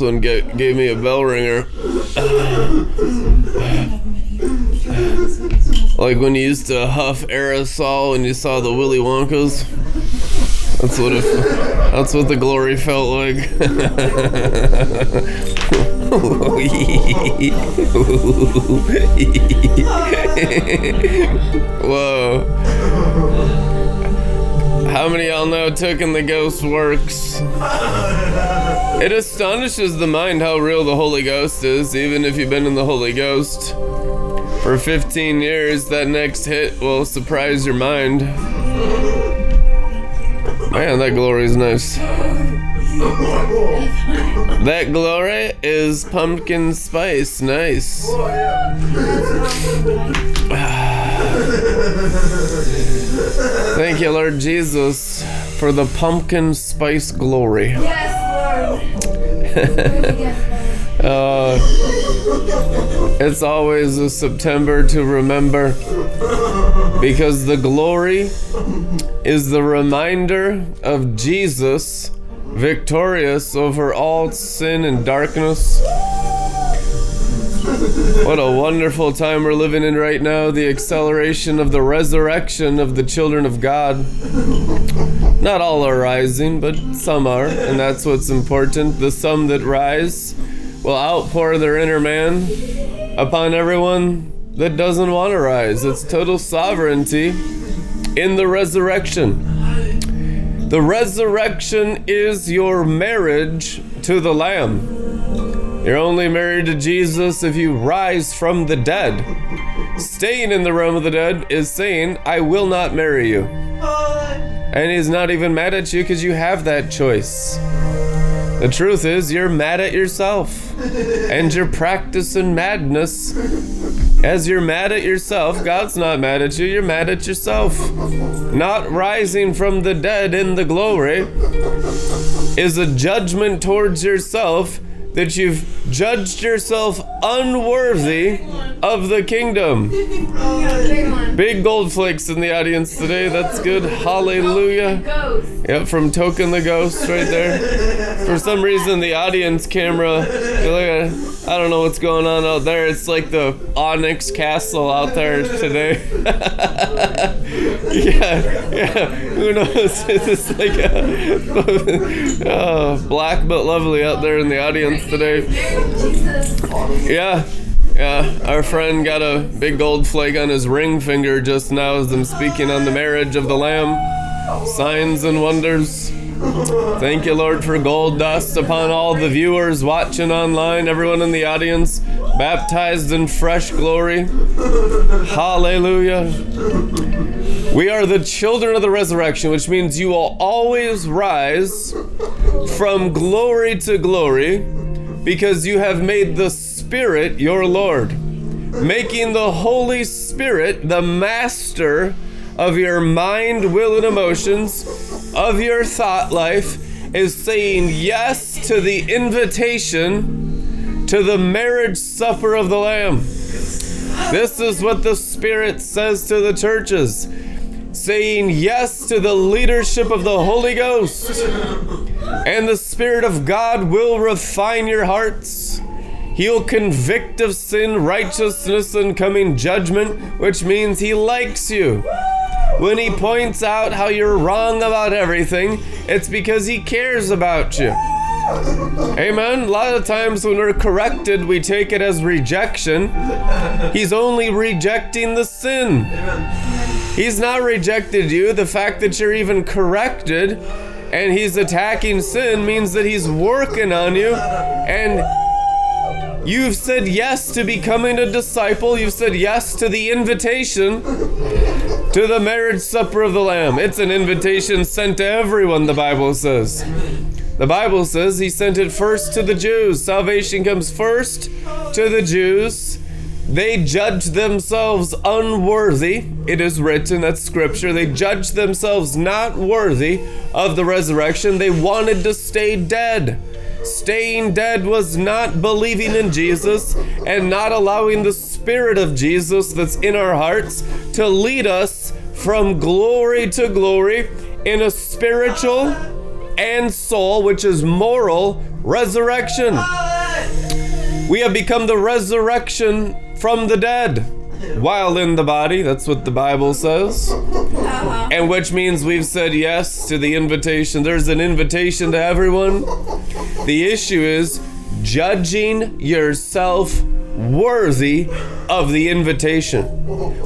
one ga- gave me a bell ringer. like when you used to huff aerosol and you saw the Willy Wonkas. That's what it. That's what the glory felt like. Whoa. How many y'all know Token the Ghost works? It astonishes the mind how real the Holy Ghost is, even if you've been in the Holy Ghost for 15 years. That next hit will surprise your mind. Man, that glory is nice. That glory is pumpkin spice. Nice. Thank you, Lord Jesus, for the pumpkin spice glory. Uh, it's always a September to remember because the glory is the reminder of Jesus victorious over all sin and darkness. What a wonderful time we're living in right now. The acceleration of the resurrection of the children of God. Not all are rising, but some are, and that's what's important. The some that rise will outpour their inner man upon everyone that doesn't want to rise. It's total sovereignty in the resurrection. The resurrection is your marriage to the Lamb. You're only married to Jesus if you rise from the dead. Staying in the realm of the dead is saying, I will not marry you. And he's not even mad at you because you have that choice. The truth is, you're mad at yourself. And you're practicing madness. As you're mad at yourself, God's not mad at you, you're mad at yourself. Not rising from the dead in the glory is a judgment towards yourself that you've judged yourself unworthy of the kingdom. Big gold flakes in the audience today. That's good. Hallelujah. Yep, from Token the Ghost right there. For some reason, the audience camera, I don't know what's going on out there. It's like the Onyx Castle out there today. yeah, yeah. Who knows? It's like a, oh, black but lovely out there in the audience today. Yeah. Yeah, our friend got a big gold flake on his ring finger just now as I'm speaking on the marriage of the Lamb. Signs and wonders. Thank you, Lord, for gold dust upon all the viewers watching online, everyone in the audience, baptized in fresh glory. Hallelujah. We are the children of the resurrection, which means you will always rise from glory to glory because you have made the Spirit your Lord, making the Holy Spirit the master of your mind, will, and emotions, of your thought life, is saying yes to the invitation to the marriage supper of the Lamb. This is what the Spirit says to the churches saying yes to the leadership of the Holy Ghost. And the Spirit of God will refine your hearts. He'll convict of sin, righteousness, and coming judgment, which means He likes you. When He points out how you're wrong about everything, it's because He cares about you. Amen. A lot of times when we're corrected, we take it as rejection. He's only rejecting the sin. He's not rejected you. The fact that you're even corrected and he's attacking sin means that he's working on you and you've said yes to becoming a disciple. You've said yes to the invitation to the marriage supper of the Lamb. It's an invitation sent to everyone, the Bible says. The Bible says he sent it first to the Jews. Salvation comes first to the Jews, They judge themselves unworthy. It is written, that's scripture. They judge themselves not worthy of the resurrection. They wanted to stay dead. Staying dead was not believing in Jesus and not allowing the Spirit of Jesus that's in our hearts to lead us from glory to glory in a spiritual and soul, which is moral resurrection. We have become the resurrection from the dead while in the body. That's what the Bible says. And which means we've said yes to the invitation. There's an invitation to everyone. The issue is judging yourself worthy of the invitation,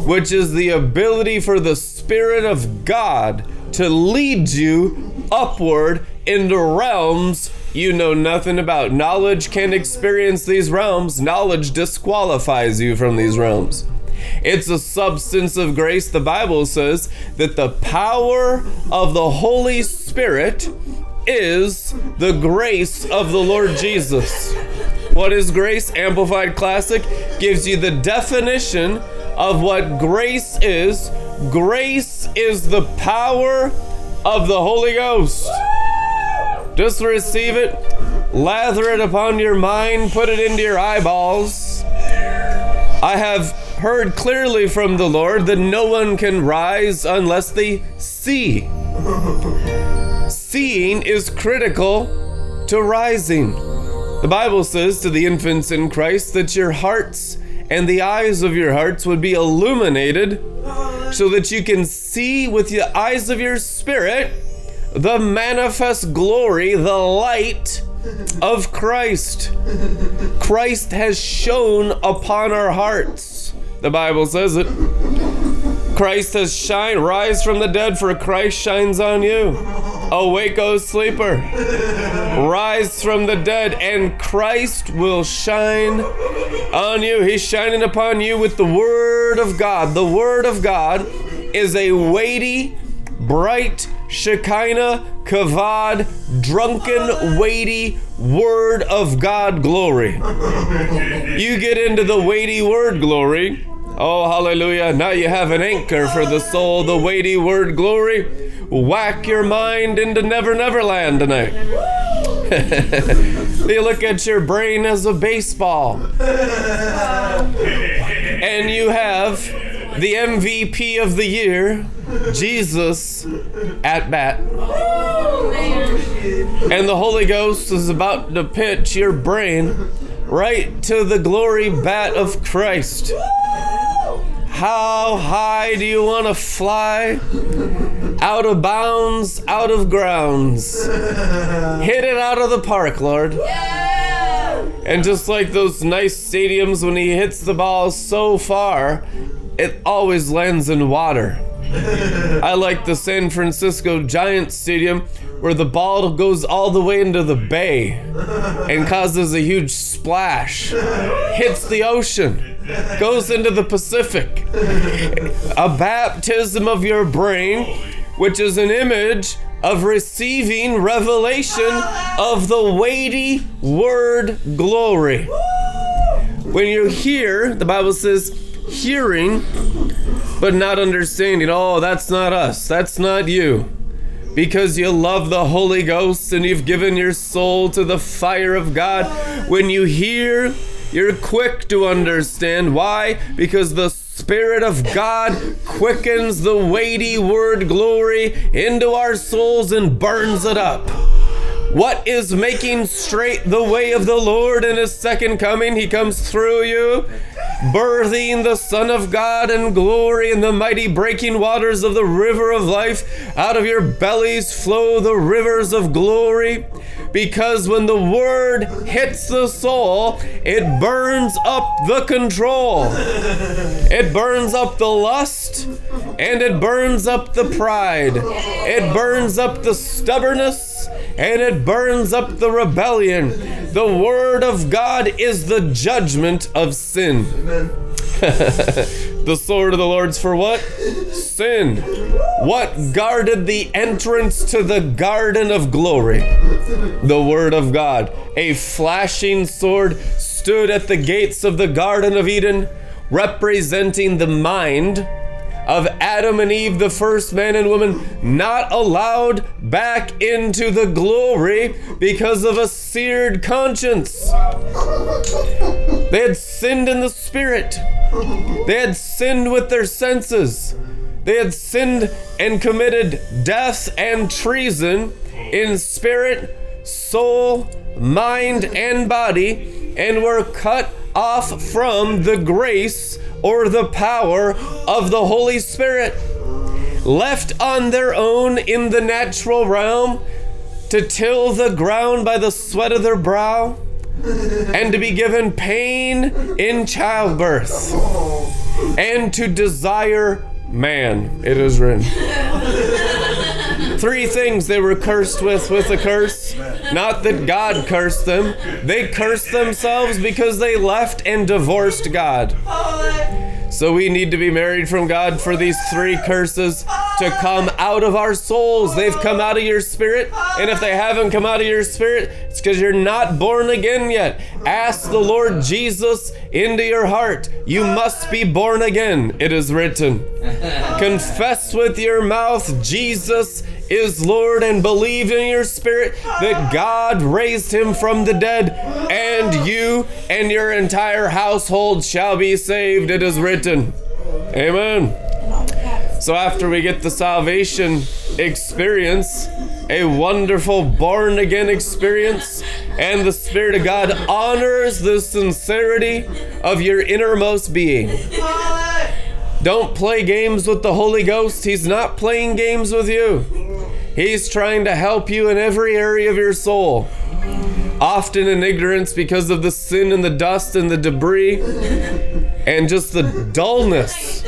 which is the ability for the Spirit of God to lead you upward into realms you know nothing about. Knowledge can experience these realms, knowledge disqualifies you from these realms. It's a substance of grace. The Bible says that the power of the Holy Spirit is the grace of the Lord Jesus. What is grace? Amplified Classic gives you the definition of what grace is. Grace is the power of the Holy Ghost. Just receive it, lather it upon your mind, put it into your eyeballs. I have heard clearly from the Lord that no one can rise unless they see. Seeing is critical to rising. The Bible says to the infants in Christ that your hearts and the eyes of your hearts would be illuminated so that you can see with the eyes of your spirit the manifest glory, the light of Christ. Christ has shone upon our hearts. The Bible says it. Christ has shine, rise from the dead, for Christ shines on you. Awake, O sleeper, rise from the dead, and Christ will shine on you. He's shining upon you with the Word of God. The Word of God is a weighty, bright, Shekinah, Kavod, drunken, weighty Word of God glory. You get into the weighty Word glory. Oh, hallelujah. Now you have an anchor for the soul, the weighty Word glory. Whack your mind into Never Never Land tonight. they look at your brain as a baseball. And you have the MVP of the year, Jesus, at bat. And the Holy Ghost is about to pitch your brain right to the glory bat of Christ. How high do you want to fly? Out of bounds, out of grounds. Hit it out of the park, Lord. And just like those nice stadiums, when he hits the ball so far, it always lands in water. I like the San Francisco Giants Stadium where the ball goes all the way into the bay and causes a huge splash, hits the ocean, goes into the Pacific. A baptism of your brain, which is an image of receiving revelation of the weighty word glory. When you hear, the Bible says, hearing but not understanding. Oh, that's not us. That's not you. Because you love the Holy Ghost and you've given your soul to the fire of God. When you hear, you're quick to understand. Why? Because the Spirit of God quickens the weighty word glory into our souls and burns it up. What is making straight the way of the Lord in His second coming? He comes through you, birthing the Son of God and glory in the mighty breaking waters of the river of life. Out of your bellies flow the rivers of glory. Because when the word hits the soul, it burns up the control. It burns up the lust and it burns up the pride. It burns up the stubbornness and it burns up the rebellion. The word of God is the judgment of sin. the sword of the Lord's for what? Sin. What guarded the entrance to the garden of glory? The word of God. A flashing sword stood at the gates of the Garden of Eden representing the mind of Adam and Eve, the first man and woman, not allowed back into the glory because of a seared conscience. They had sinned in the spirit, they had sinned with their senses, they had sinned and committed death and treason in spirit, soul, mind, and body, and were cut off from the grace or the power of the Holy Spirit. Left on their own in the natural realm to till the ground by the sweat of their brow and to be given pain in childbirth and to desire man, it is written. Three things they were cursed with with a curse. Not that God cursed them. They cursed themselves because they left and divorced God. So we need to be married from God for these three curses to come out of our souls. They've come out of your spirit, and if they haven't come out of your spirit, it's because you're not born again yet. Ask the Lord Jesus into your heart. You must be born again, it is written. Confess with your mouth Jesus is Lord and believe in your spirit that God raised him from the dead, and you and your entire household shall be saved. It is written. Amen. So, after we get the salvation experience, a wonderful born again experience, and the Spirit of God honors the sincerity of your innermost being. Don't play games with the Holy Ghost. He's not playing games with you. He's trying to help you in every area of your soul. Often in ignorance because of the sin and the dust and the debris and just the dullness.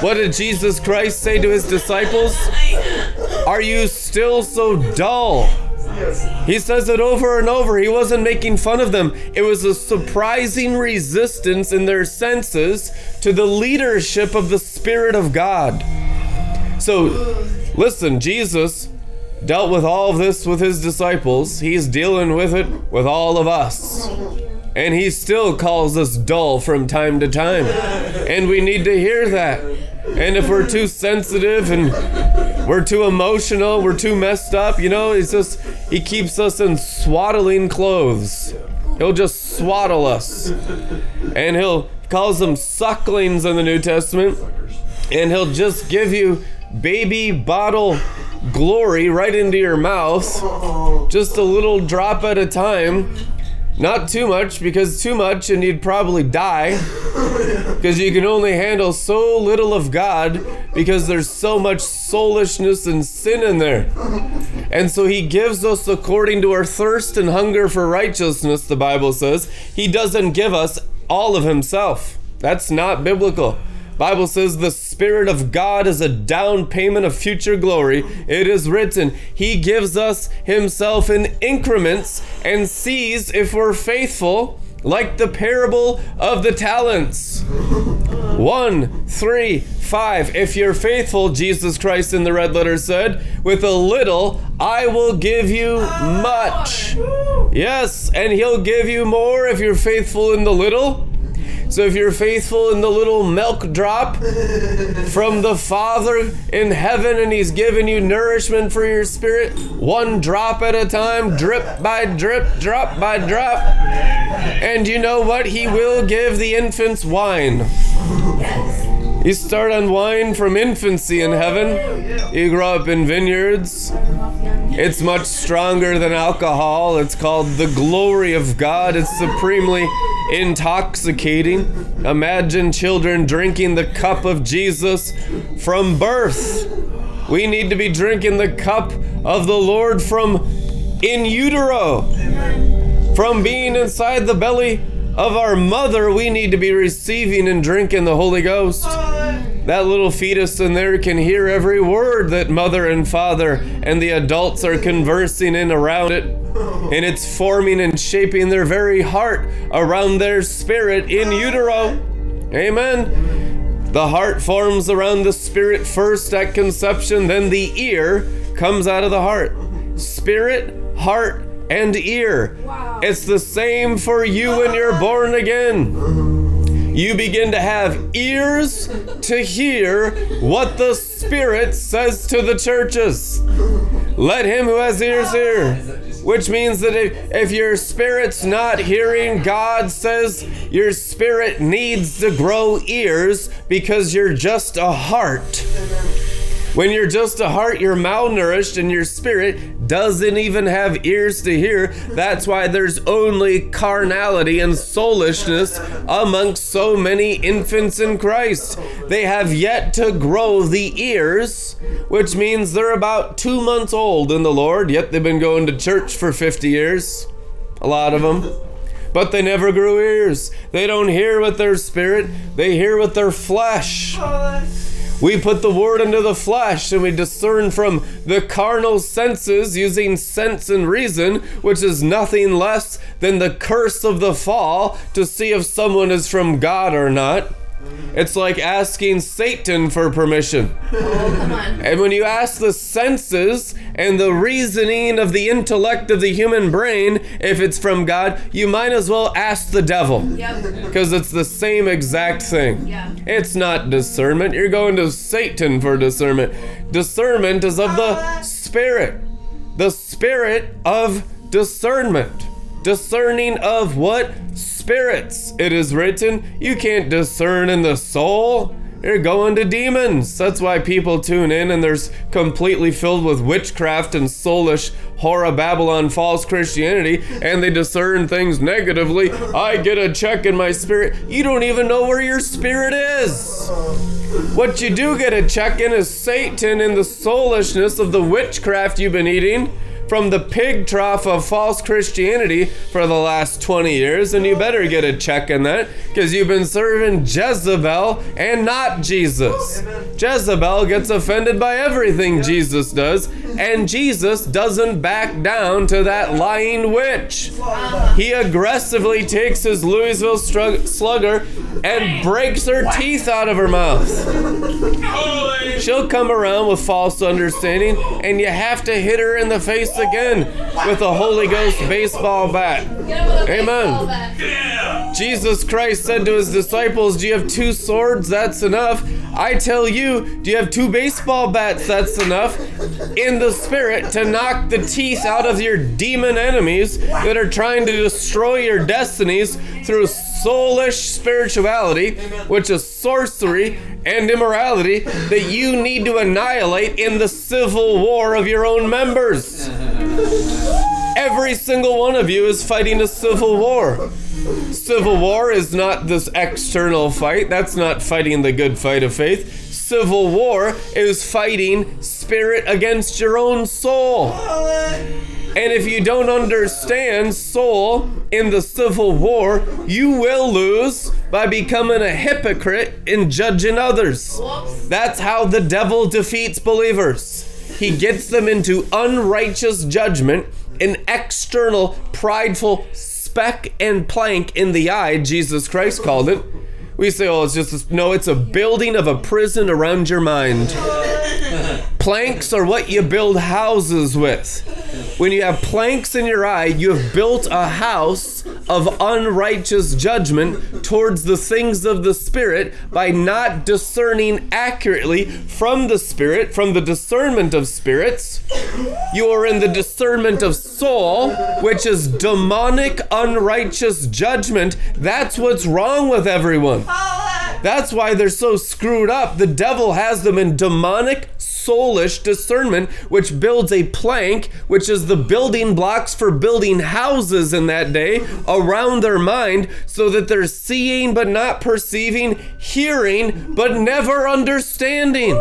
What did Jesus Christ say to his disciples? Are you still so dull? He says it over and over. He wasn't making fun of them. It was a surprising resistance in their senses to the leadership of the Spirit of God. So, listen, Jesus dealt with all of this with his disciples. He's dealing with it with all of us. And he still calls us dull from time to time. And we need to hear that. And if we're too sensitive and we're too emotional, we're too messed up, you know, it's just, he keeps us in swaddling clothes. He'll just swaddle us. And he'll calls them sucklings in the New Testament. And he'll just give you baby bottle glory right into your mouth, just a little drop at a time. Not too much, because too much and you'd probably die. Because you can only handle so little of God because there's so much soulishness and sin in there. And so he gives us according to our thirst and hunger for righteousness, the Bible says. He doesn't give us all of himself. That's not biblical. Bible says the spirit of God is a down payment of future glory. It is written, he gives us himself in increments and sees if we're faithful, like the parable of the talents. One, three, five. If you're faithful, Jesus Christ in the red letter said, with a little, I will give you much. Yes, and he'll give you more if you're faithful in the little. So if you're faithful in the little milk drop from the Father in heaven and He's given you nourishment for your spirit, one drop at a time, drip by drip, drop by drop. And you know what? He will give the infants wine. You start on wine from infancy in heaven. You grow up in vineyards. It's much stronger than alcohol. It's called the glory of God. It's supremely intoxicating. Imagine children drinking the cup of Jesus from birth. We need to be drinking the cup of the Lord from in utero. From being inside the belly of our mother, we need to be receiving and drinking the Holy Ghost. That little fetus in there can hear every word that mother and father and the adults are conversing in around it. And it's forming and shaping their very heart around their spirit in utero. Amen. The heart forms around the spirit first at conception, then the ear comes out of the heart. Spirit, heart, and ear. Wow. It's the same for you when you're born again. you begin to have ears to hear what the Spirit says to the churches. Let him who has ears hear. Which means that if, if your spirit's not hearing, God says your spirit needs to grow ears because you're just a heart. When you're just a heart, you're malnourished and your spirit doesn't even have ears to hear. That's why there's only carnality and soulishness amongst so many infants in Christ. They have yet to grow the ears, which means they're about two months old in the Lord, yet they've been going to church for 50 years. A lot of them. But they never grew ears. They don't hear with their spirit, they hear with their flesh. We put the word into the flesh and we discern from the carnal senses using sense and reason, which is nothing less than the curse of the fall, to see if someone is from God or not. It's like asking Satan for permission. And when you ask the senses and the reasoning of the intellect of the human brain if it's from God, you might as well ask the devil. Yep. Because it's the same exact thing. Yeah. It's not discernment. You're going to Satan for discernment. Discernment is of the Spirit. The Spirit of discernment. Discerning of what? Spirits. It is written, you can't discern in the soul. You're going to demons. That's why people tune in and there's completely filled with witchcraft and soulish horror Babylon false Christianity and they discern things negatively. I get a check in my spirit. You don't even know where your spirit is. What you do get a check in is Satan and the soulishness of the witchcraft you've been eating from the pig trough of false Christianity for the last 20 years, and you better get a check in that because you've been serving Jezebel and not Jesus. Jezebel gets offended by everything Jesus does, and Jesus doesn't back down to that lying witch. He aggressively takes his Louisville strug- slugger and breaks her teeth out of her mouth. She'll come around with false understanding, and you have to hit her in the face again with a Holy Ghost baseball bat. Amen. Jesus Christ said to his disciples, Do you have two swords? That's enough. I tell you, do you have two baseball bats? That's enough. In the spirit to knock the teeth out of your demon enemies that are trying to destroy your destinies through soulish spirituality, which is sorcery and immorality that you need to annihilate in the civil war of your own members. Every single one of you is fighting a civil war. Civil war is not this external fight, that's not fighting the good fight of faith. Civil war is fighting spirit against your own soul. And if you don't understand soul in the civil war, you will lose by becoming a hypocrite in judging others. That's how the devil defeats believers. He gets them into unrighteous judgment, an external, prideful speck and plank in the eye, Jesus Christ called it. We say, oh, it's just, a, no, it's a building of a prison around your mind. Planks are what you build houses with. When you have planks in your eye, you have built a house of unrighteous judgment towards the things of the Spirit by not discerning accurately from the Spirit, from the discernment of spirits. You are in the discernment of soul, which is demonic, unrighteous judgment. That's what's wrong with everyone. That's why they're so screwed up. The devil has them in demonic, soulish discernment, which builds a plank, which is the building blocks for building houses in that day around their mind, so that they're seeing but not perceiving, hearing but never understanding.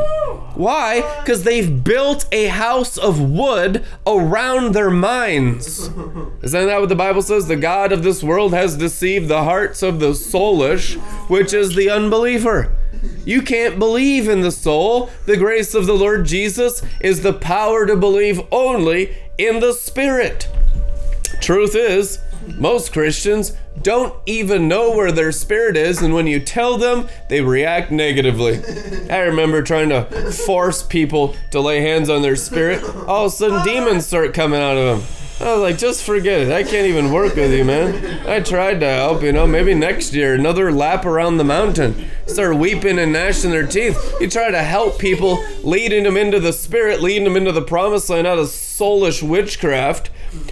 Why? Because they've built a house of wood around their minds. Isn't that what the Bible says? The God of this world has deceived the hearts of the soulish, which is the unbeliever. You can't believe in the soul. The grace of the Lord Jesus is the power to believe only in the Spirit. Truth is, most Christians don't even know where their spirit is, and when you tell them, they react negatively. I remember trying to force people to lay hands on their spirit. All of a sudden, demons start coming out of them. I was like, just forget it. I can't even work with you, man. I tried to help, you know, maybe next year, another lap around the mountain. Start weeping and gnashing their teeth. You try to help people, leading them into the spirit, leading them into the promised land out of soulish witchcraft,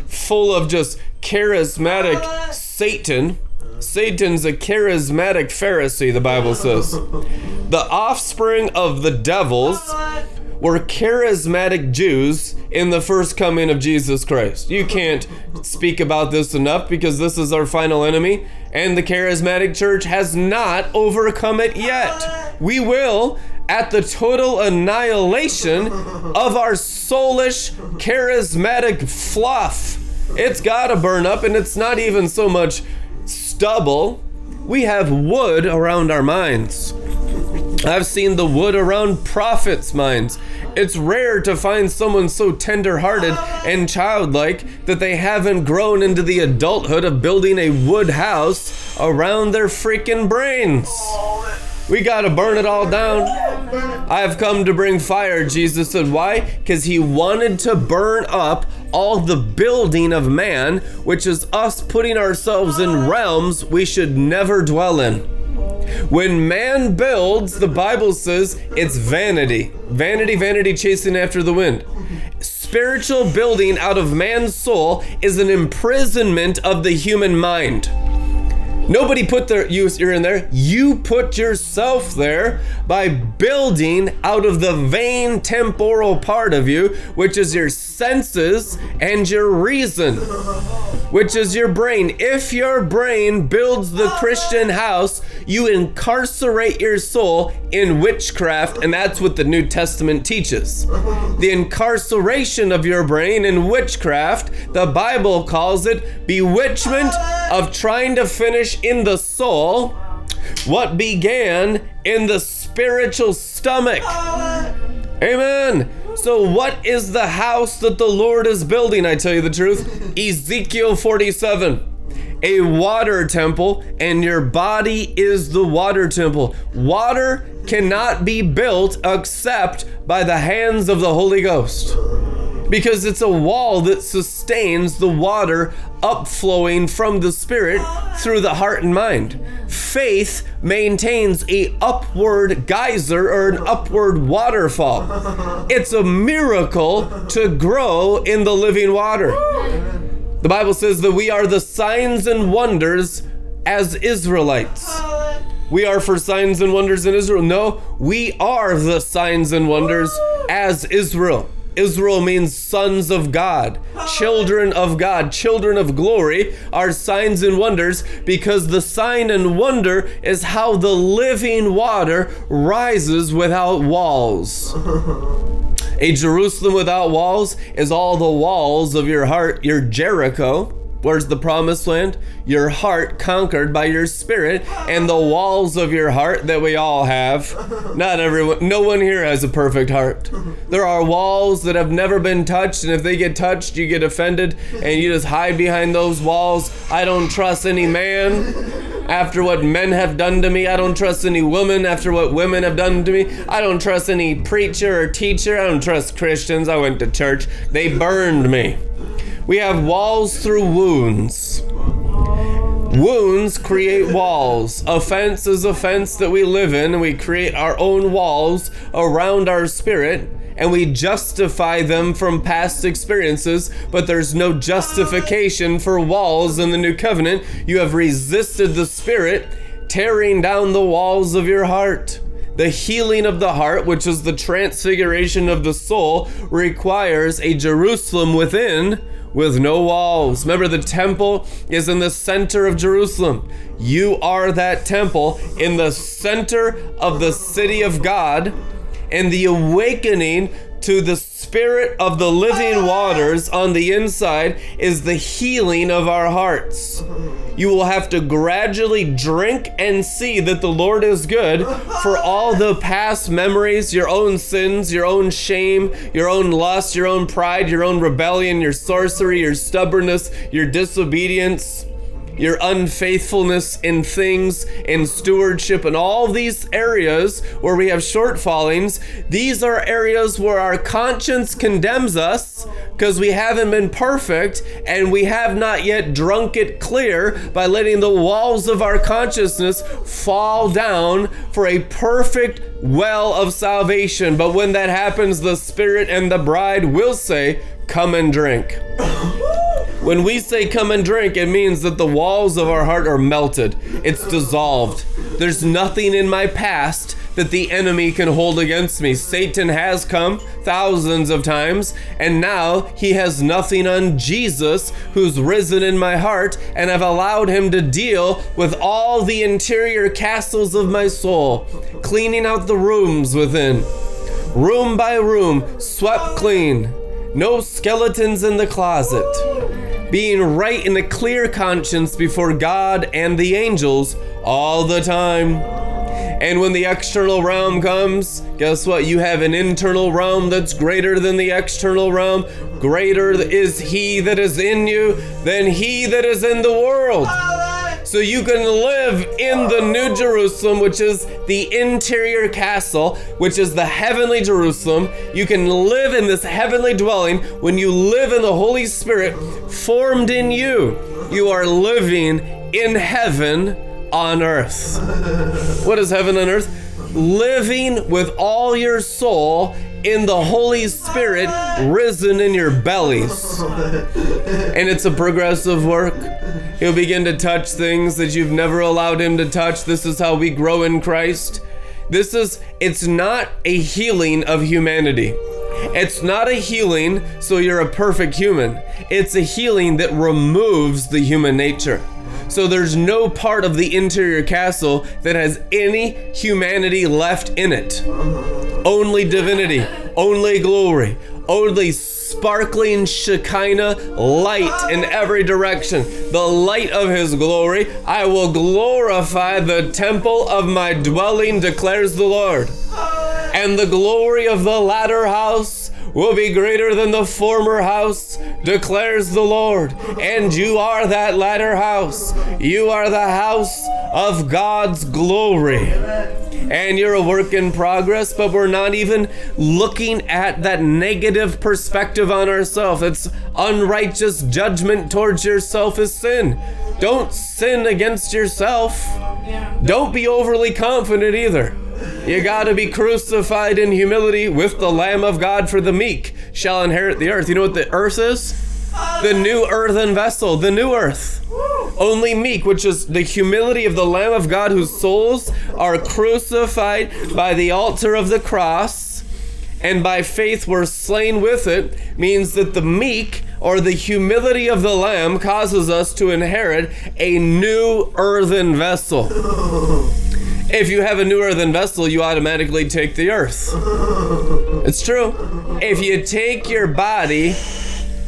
full of just charismatic Satan. Satan's a charismatic Pharisee, the Bible says. The offspring of the devils were charismatic Jews in the first coming of Jesus Christ. You can't speak about this enough because this is our final enemy, and the charismatic church has not overcome it yet. We will at the total annihilation of our soulish, charismatic fluff. It's gotta burn up, and it's not even so much stubble. We have wood around our minds. I've seen the wood around prophets' minds. It's rare to find someone so tender hearted and childlike that they haven't grown into the adulthood of building a wood house around their freaking brains. We gotta burn it all down. I have come to bring fire, Jesus said. Why? Because he wanted to burn up all the building of man, which is us putting ourselves in realms we should never dwell in. When man builds, the Bible says it's vanity. Vanity, vanity, chasing after the wind. Spiritual building out of man's soul is an imprisonment of the human mind. Nobody put their you you're in there. You put yourself there by building out of the vain temporal part of you, which is your senses and your reason, which is your brain. If your brain builds the Christian house, you incarcerate your soul in witchcraft, and that's what the New Testament teaches. The incarceration of your brain in witchcraft, the Bible calls it bewitchment of trying to finish in the soul what began in the spiritual stomach. Amen. So, what is the house that the Lord is building? I tell you the truth. Ezekiel 47 a water temple, and your body is the water temple. Water cannot be built except by the hands of the Holy Ghost because it's a wall that sustains the water upflowing from the spirit through the heart and mind. Faith maintains a upward geyser or an upward waterfall. It's a miracle to grow in the living water. The Bible says that we are the signs and wonders as Israelites. We are for signs and wonders in Israel. No, we are the signs and wonders as Israel. Israel means sons of God, children of God, children of glory are signs and wonders because the sign and wonder is how the living water rises without walls. A Jerusalem without walls is all the walls of your heart, your Jericho. Where's the promised land? Your heart conquered by your spirit and the walls of your heart that we all have. Not everyone, no one here has a perfect heart. There are walls that have never been touched, and if they get touched, you get offended and you just hide behind those walls. I don't trust any man after what men have done to me. I don't trust any woman after what women have done to me. I don't trust any preacher or teacher. I don't trust Christians. I went to church, they burned me. We have walls through wounds. Wounds create walls. Offense is offense that we live in, we create our own walls around our spirit, and we justify them from past experiences, but there's no justification for walls in the new covenant. You have resisted the spirit, tearing down the walls of your heart. The healing of the heart, which is the transfiguration of the soul, requires a Jerusalem within with no walls. Remember, the temple is in the center of Jerusalem. You are that temple in the center of the city of God, and the awakening to the spirit of the living ah. waters on the inside is the healing of our hearts. You will have to gradually drink and see that the Lord is good for all the past memories, your own sins, your own shame, your own lust, your own pride, your own rebellion, your sorcery, your stubbornness, your disobedience your unfaithfulness in things, in stewardship, and all these areas where we have shortfallings, these are areas where our conscience condemns us because we haven't been perfect and we have not yet drunk it clear by letting the walls of our consciousness fall down for a perfect well of salvation. But when that happens, the Spirit and the bride will say, Come and drink. When we say come and drink, it means that the walls of our heart are melted. It's dissolved. There's nothing in my past that the enemy can hold against me. Satan has come thousands of times, and now he has nothing on Jesus, who's risen in my heart, and I've allowed him to deal with all the interior castles of my soul, cleaning out the rooms within. Room by room, swept clean. No skeletons in the closet being right in a clear conscience before God and the angels all the time. And when the external realm comes, guess what? You have an internal realm that's greater than the external realm. Greater is He that is in you than He that is in the world. So you can live in the New Jerusalem, which is the interior castle, which is the heavenly Jerusalem. You can live in this heavenly dwelling when you live in the Holy Spirit formed in you. You are living in heaven on earth. What is heaven on earth? Living with all your soul in the Holy Spirit risen in your bellies. And it's a progressive work. He'll begin to touch things that you've never allowed him to touch. This is how we grow in Christ. This is, it's not a healing of humanity. It's not a healing so you're a perfect human. It's a healing that removes the human nature. So there's no part of the interior castle that has any humanity left in it. Only divinity, only glory, only sparkling Shekinah light in every direction. The light of his glory. I will glorify the temple of my dwelling, declares the Lord. And the glory of the latter house will be greater than the former house, declares the Lord. And you are that latter house. You are the house of God's glory. And you're a work in progress, but we're not even looking at that negative perspective on ourselves. It's unrighteous judgment towards yourself is sin. Don't sin against yourself. Don't be overly confident either. You gotta be crucified in humility with the Lamb of God, for the meek shall inherit the earth. You know what the earth is? The new earthen vessel, the new earth. Only meek, which is the humility of the Lamb of God, whose souls are crucified by the altar of the cross, and by faith were slain with it, means that the meek or the humility of the Lamb causes us to inherit a new earthen vessel. If you have a new earthen vessel, you automatically take the earth. It's true. If you take your body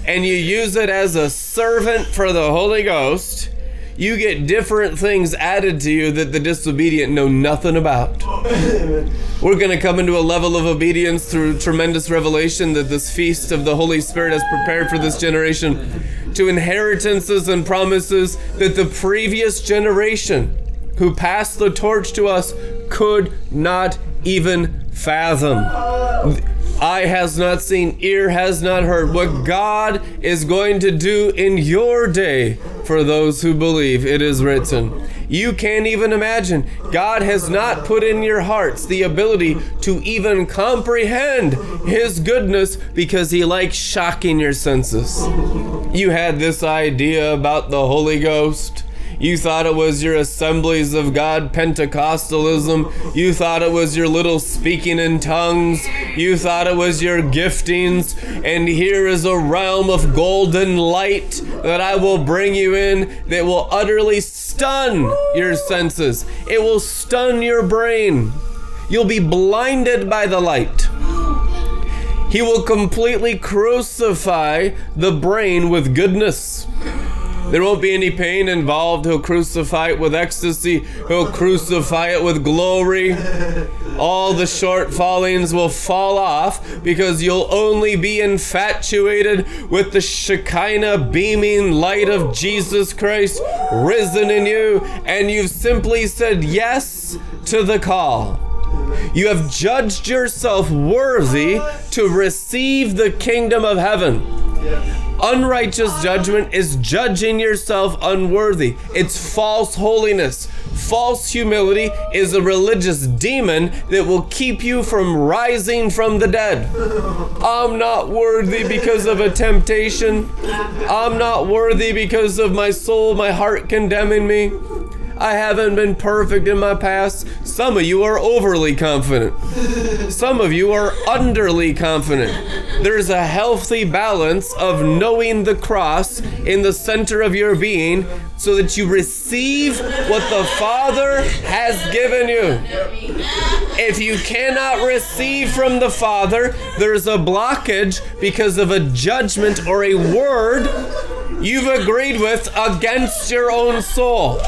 and you use it as a servant for the Holy Ghost, you get different things added to you that the disobedient know nothing about. We're going to come into a level of obedience through tremendous revelation that this feast of the Holy Spirit has prepared for this generation to inheritances and promises that the previous generation who passed the torch to us could not even fathom. Eye has not seen, ear has not heard what God is going to do in your day for those who believe. It is written. You can't even imagine. God has not put in your hearts the ability to even comprehend His goodness because He likes shocking your senses. You had this idea about the Holy Ghost. You thought it was your assemblies of God Pentecostalism. You thought it was your little speaking in tongues. You thought it was your giftings. And here is a realm of golden light that I will bring you in that will utterly stun your senses. It will stun your brain. You'll be blinded by the light. He will completely crucify the brain with goodness. There won't be any pain involved. He'll crucify it with ecstasy. He'll crucify it with glory. All the short fallings will fall off because you'll only be infatuated with the Shekinah beaming light of Jesus Christ risen in you, and you've simply said yes to the call. You have judged yourself worthy to receive the kingdom of heaven. Unrighteous judgment is judging yourself unworthy. It's false holiness. False humility is a religious demon that will keep you from rising from the dead. I'm not worthy because of a temptation. I'm not worthy because of my soul, my heart condemning me. I haven't been perfect in my past. Some of you are overly confident. Some of you are underly confident. There's a healthy balance of knowing the cross in the center of your being so that you receive what the Father has given you. If you cannot receive from the Father, there's a blockage because of a judgment or a word you've agreed with against your own soul.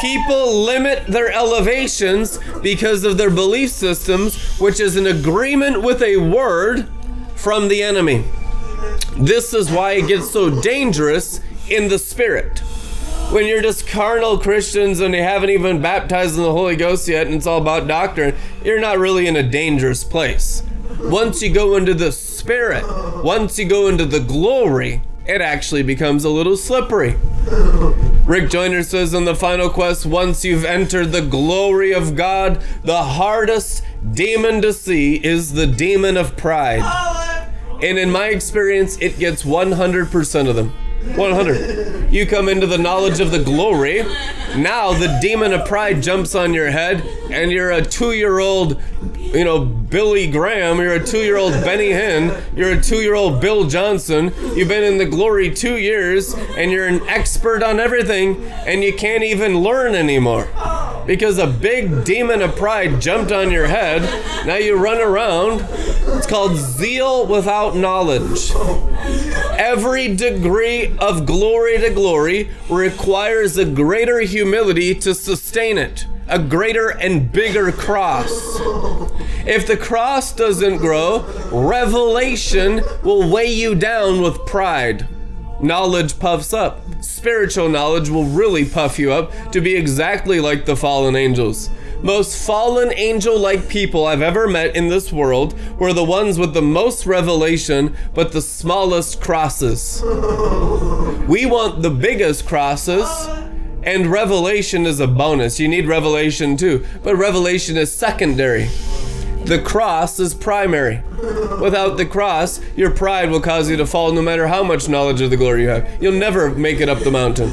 People limit their elevations because of their belief systems, which is an agreement with a word from the enemy. This is why it gets so dangerous in the spirit. When you're just carnal Christians and you haven't even baptized in the Holy Ghost yet and it's all about doctrine, you're not really in a dangerous place. Once you go into the spirit, once you go into the glory, it actually becomes a little slippery. Rick Joyner says in the final quest once you've entered the glory of God, the hardest demon to see is the demon of pride. And in my experience, it gets 100% of them. 100. You come into the knowledge of the glory. Now the demon of pride jumps on your head, and you're a two year old, you know, Billy Graham. You're a two year old Benny Hinn. You're a two year old Bill Johnson. You've been in the glory two years, and you're an expert on everything, and you can't even learn anymore. Because a big demon of pride jumped on your head. Now you run around. It's called zeal without knowledge. Every degree of glory to glory requires a greater humility to sustain it, a greater and bigger cross. If the cross doesn't grow, revelation will weigh you down with pride. Knowledge puffs up. Spiritual knowledge will really puff you up to be exactly like the fallen angels. Most fallen angel like people I've ever met in this world were the ones with the most revelation, but the smallest crosses. We want the biggest crosses, and revelation is a bonus. You need revelation too, but revelation is secondary. The cross is primary. Without the cross, your pride will cause you to fall no matter how much knowledge of the glory you have. You'll never make it up the mountain.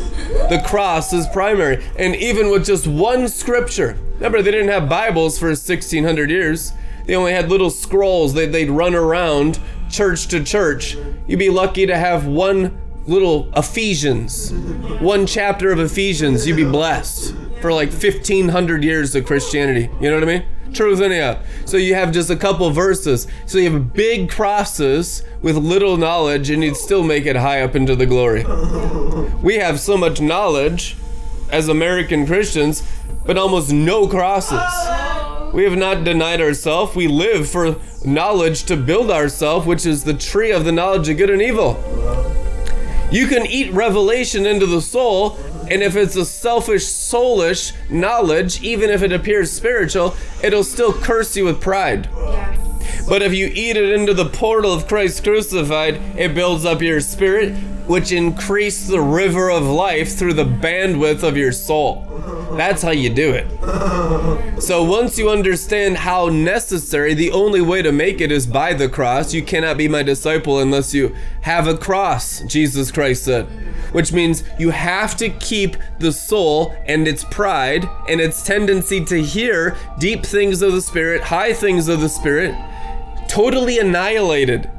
The cross is primary. And even with just one scripture, remember, they didn't have Bibles for 1600 years. They only had little scrolls that they'd run around church to church. You'd be lucky to have one little Ephesians, one chapter of Ephesians. You'd be blessed for like 1500 years of Christianity. You know what I mean? Truth anyhow. So you have just a couple verses. So you have big crosses with little knowledge, and you'd still make it high up into the glory. We have so much knowledge as American Christians, but almost no crosses. We have not denied ourselves. We live for knowledge to build ourselves, which is the tree of the knowledge of good and evil. You can eat revelation into the soul, and if it's a selfish, soulish knowledge, even if it appears spiritual, it'll still curse you with pride. But if you eat it into the portal of Christ crucified, it builds up your spirit, which increases the river of life through the bandwidth of your soul. That's how you do it. So once you understand how necessary, the only way to make it is by the cross. You cannot be my disciple unless you have a cross, Jesus Christ said. Which means you have to keep the soul and its pride and its tendency to hear deep things of the Spirit, high things of the Spirit, totally annihilated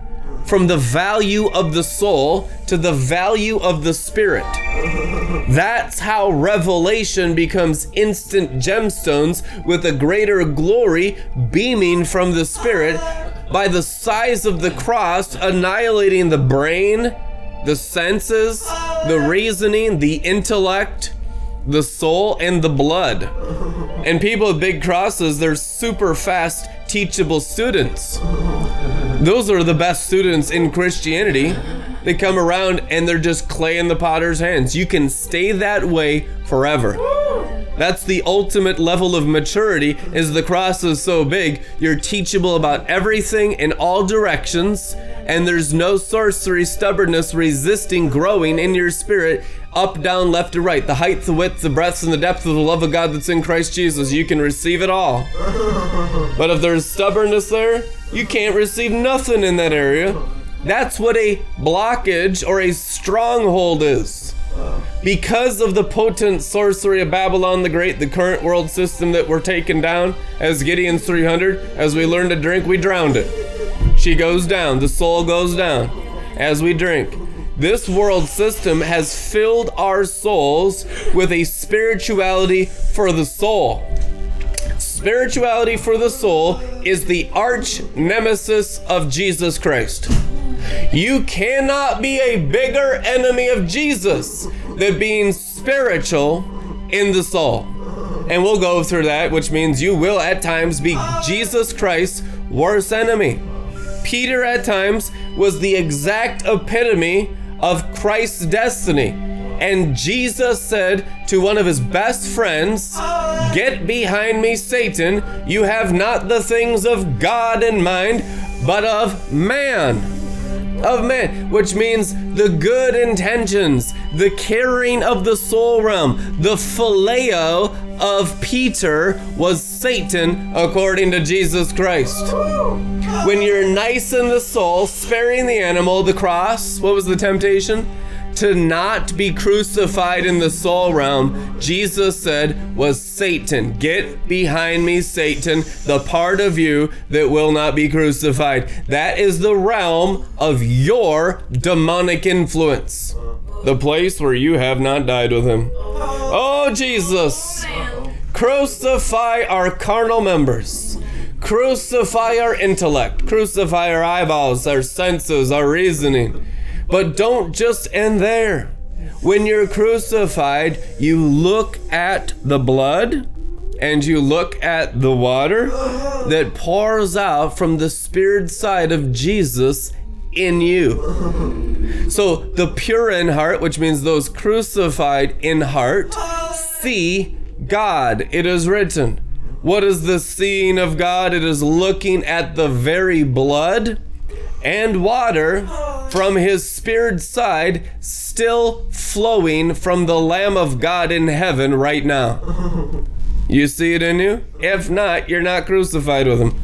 from the value of the soul to the value of the spirit. That's how revelation becomes instant gemstones with a greater glory beaming from the spirit by the size of the cross, annihilating the brain the senses, the reasoning, the intellect, the soul, and the blood. And people with big crosses, they're super fast, teachable students. Those are the best students in Christianity. They come around and they're just clay in the potter's hands. You can stay that way forever. That's the ultimate level of maturity is the cross is so big, you're teachable about everything in all directions, and there's no sorcery, stubbornness resisting growing in your spirit up, down, left, to right. The height, the width, the breadth, and the depth of the love of God that's in Christ Jesus. You can receive it all. But if there's stubbornness there, you can't receive nothing in that area. That's what a blockage or a stronghold is. Because of the potent sorcery of Babylon the Great, the current world system that we're taking down as Gideon's 300, as we learn to drink, we drowned it. She goes down, the soul goes down as we drink. This world system has filled our souls with a spirituality for the soul. Spirituality for the soul is the arch nemesis of Jesus Christ. You cannot be a bigger enemy of Jesus than being spiritual in the soul. And we'll go through that, which means you will at times be Jesus Christ's worst enemy. Peter at times was the exact epitome of Christ's destiny. And Jesus said to one of his best friends, Get behind me, Satan. You have not the things of God in mind, but of man of man, which means the good intentions, the caring of the soul realm, the phileo of Peter was Satan, according to Jesus Christ. When you're nice in the soul, sparing the animal, the cross, what was the temptation? To not be crucified in the soul realm, Jesus said, was Satan. Get behind me, Satan, the part of you that will not be crucified. That is the realm of your demonic influence, the place where you have not died with him. Oh, Jesus, crucify our carnal members. Crucify our intellect, crucify our eyeballs, our senses, our reasoning but don't just end there. When you're crucified, you look at the blood and you look at the water that pours out from the spirit side of Jesus in you. So the pure in heart, which means those crucified in heart, see God. It is written. What is the seeing of God? It is looking at the very blood and water from his spirit side still flowing from the Lamb of God in heaven right now. You see it in you? If not, you're not crucified with him.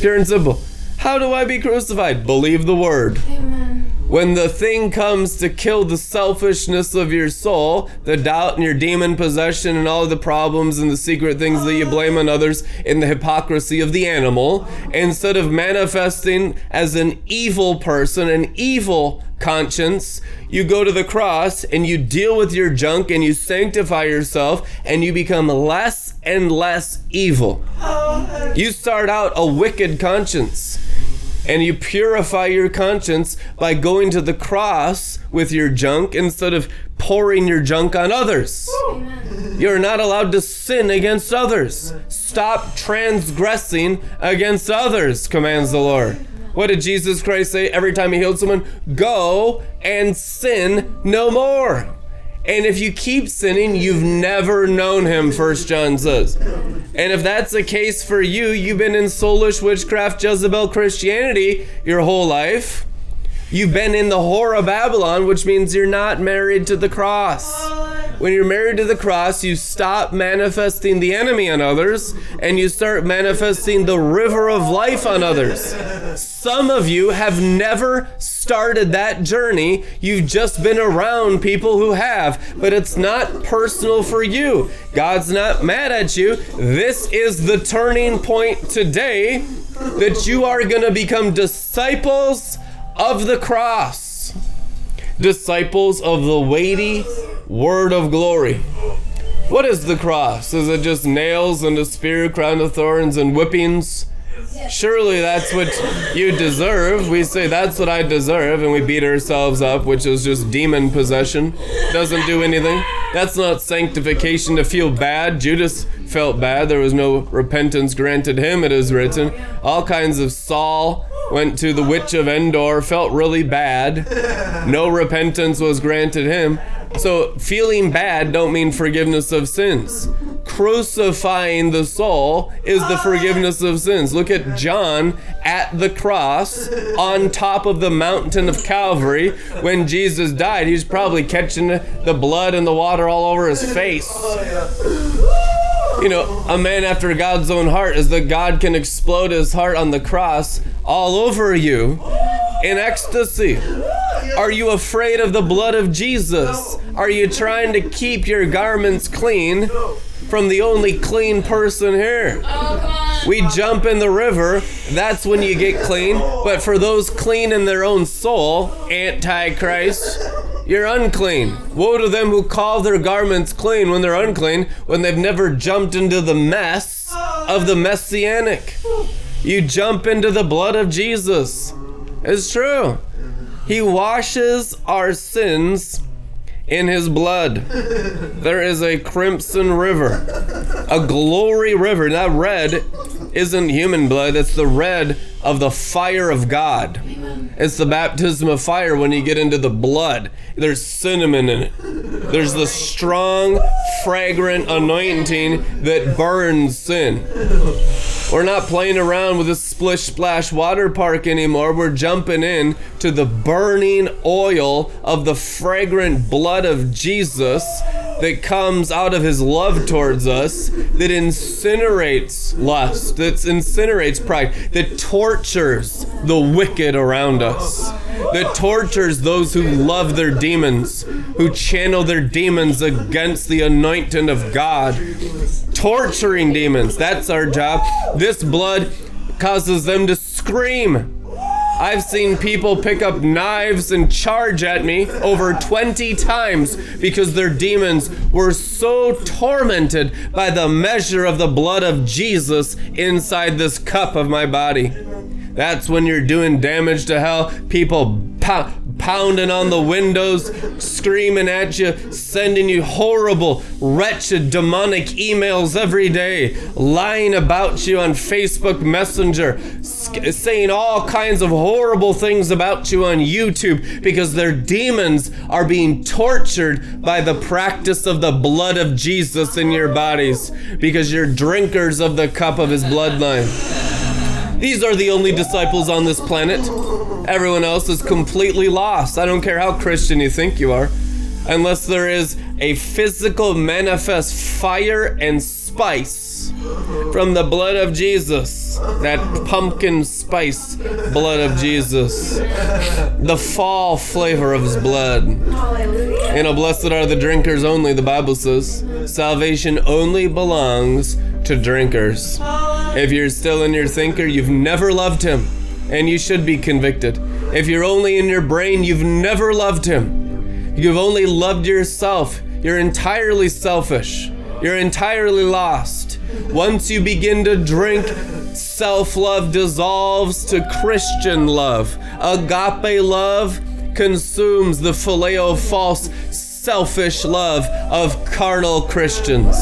Pure and simple. How do I be crucified? Believe the word. Amen. When the thing comes to kill the selfishness of your soul, the doubt and your demon possession and all the problems and the secret things that you blame on others in the hypocrisy of the animal, instead of manifesting as an evil person, an evil conscience, you go to the cross and you deal with your junk and you sanctify yourself and you become less and less evil. You start out a wicked conscience and you purify your conscience by going to the cross with your junk instead of pouring your junk on others. Amen. You're not allowed to sin against others. Stop transgressing against others, commands the Lord. What did Jesus Christ say every time he healed someone? Go and sin no more. And if you keep sinning, you've never known him, First John says. And if that's the case for you, you've been in soulish witchcraft, Jezebel Christianity your whole life. You've been in the whore of Babylon, which means you're not married to the cross. When you're married to the cross, you stop manifesting the enemy on others and you start manifesting the river of life on others. Some of you have never started that journey. You've just been around people who have, but it's not personal for you. God's not mad at you. This is the turning point today that you are going to become disciples of the cross, disciples of the weighty word of glory. What is the cross? Is it just nails and a spear, crown of thorns, and whippings? Surely that's what you deserve. We say, That's what I deserve, and we beat ourselves up, which is just demon possession. Doesn't do anything. That's not sanctification to feel bad. Judas felt bad. There was no repentance granted him, it is written. All kinds of Saul went to the witch of Endor, felt really bad. No repentance was granted him. So feeling bad don't mean forgiveness of sins. Crucifying the soul is the forgiveness of sins. Look at John at the cross on top of the mountain of Calvary when Jesus died. He was probably catching the blood and the water all over his face. You know, a man after God's own heart is that God can explode his heart on the cross all over you in ecstasy. Are you afraid of the blood of Jesus? Are you trying to keep your garments clean from the only clean person here? Oh. We jump in the river, that's when you get clean. But for those clean in their own soul, Antichrist, you're unclean. Woe to them who call their garments clean when they're unclean, when they've never jumped into the mess of the messianic. You jump into the blood of Jesus. It's true. He washes our sins in his blood. There is a crimson river, a glory river. That red isn't human blood, it's the red of the fire of God. It's the baptism of fire when you get into the blood. There's cinnamon in it. There's the strong, fragrant anointing that burns sin. We're not playing around with a splish splash water park anymore. We're jumping in to the burning oil of the fragrant blood of Jesus that comes out of his love towards us, that incinerates lust, that incinerates pride, that tortures the wicked around us, that tortures those who love their demons, who channel their demons against the anointing of God torturing demons. That's our job. This blood causes them to scream. I've seen people pick up knives and charge at me over 20 times because their demons were so tormented by the measure of the blood of Jesus inside this cup of my body. That's when you're doing damage to hell. People pounding on the windows, screaming at you, sending you horrible, wretched, demonic emails every day, lying about you on Facebook Messenger, sc- saying all kinds of horrible things about you on YouTube because their demons are being tortured by the practice of the blood of Jesus in your bodies because you're drinkers of the cup of his bloodline. These are the only disciples on this planet. Everyone else is completely lost. I don't care how Christian you think you are. Unless there is a physical manifest fire and spice from the blood of Jesus. That pumpkin spice blood of Jesus. The fall flavor of his blood. You know, blessed are the drinkers only, the Bible says. Salvation only belongs to drinkers. If you're still in your thinker, you've never loved him, and you should be convicted. If you're only in your brain, you've never loved him. You've only loved yourself. You're entirely selfish. You're entirely lost. Once you begin to drink, self love dissolves to Christian love. Agape love consumes the phileo false selfish love of carnal Christians.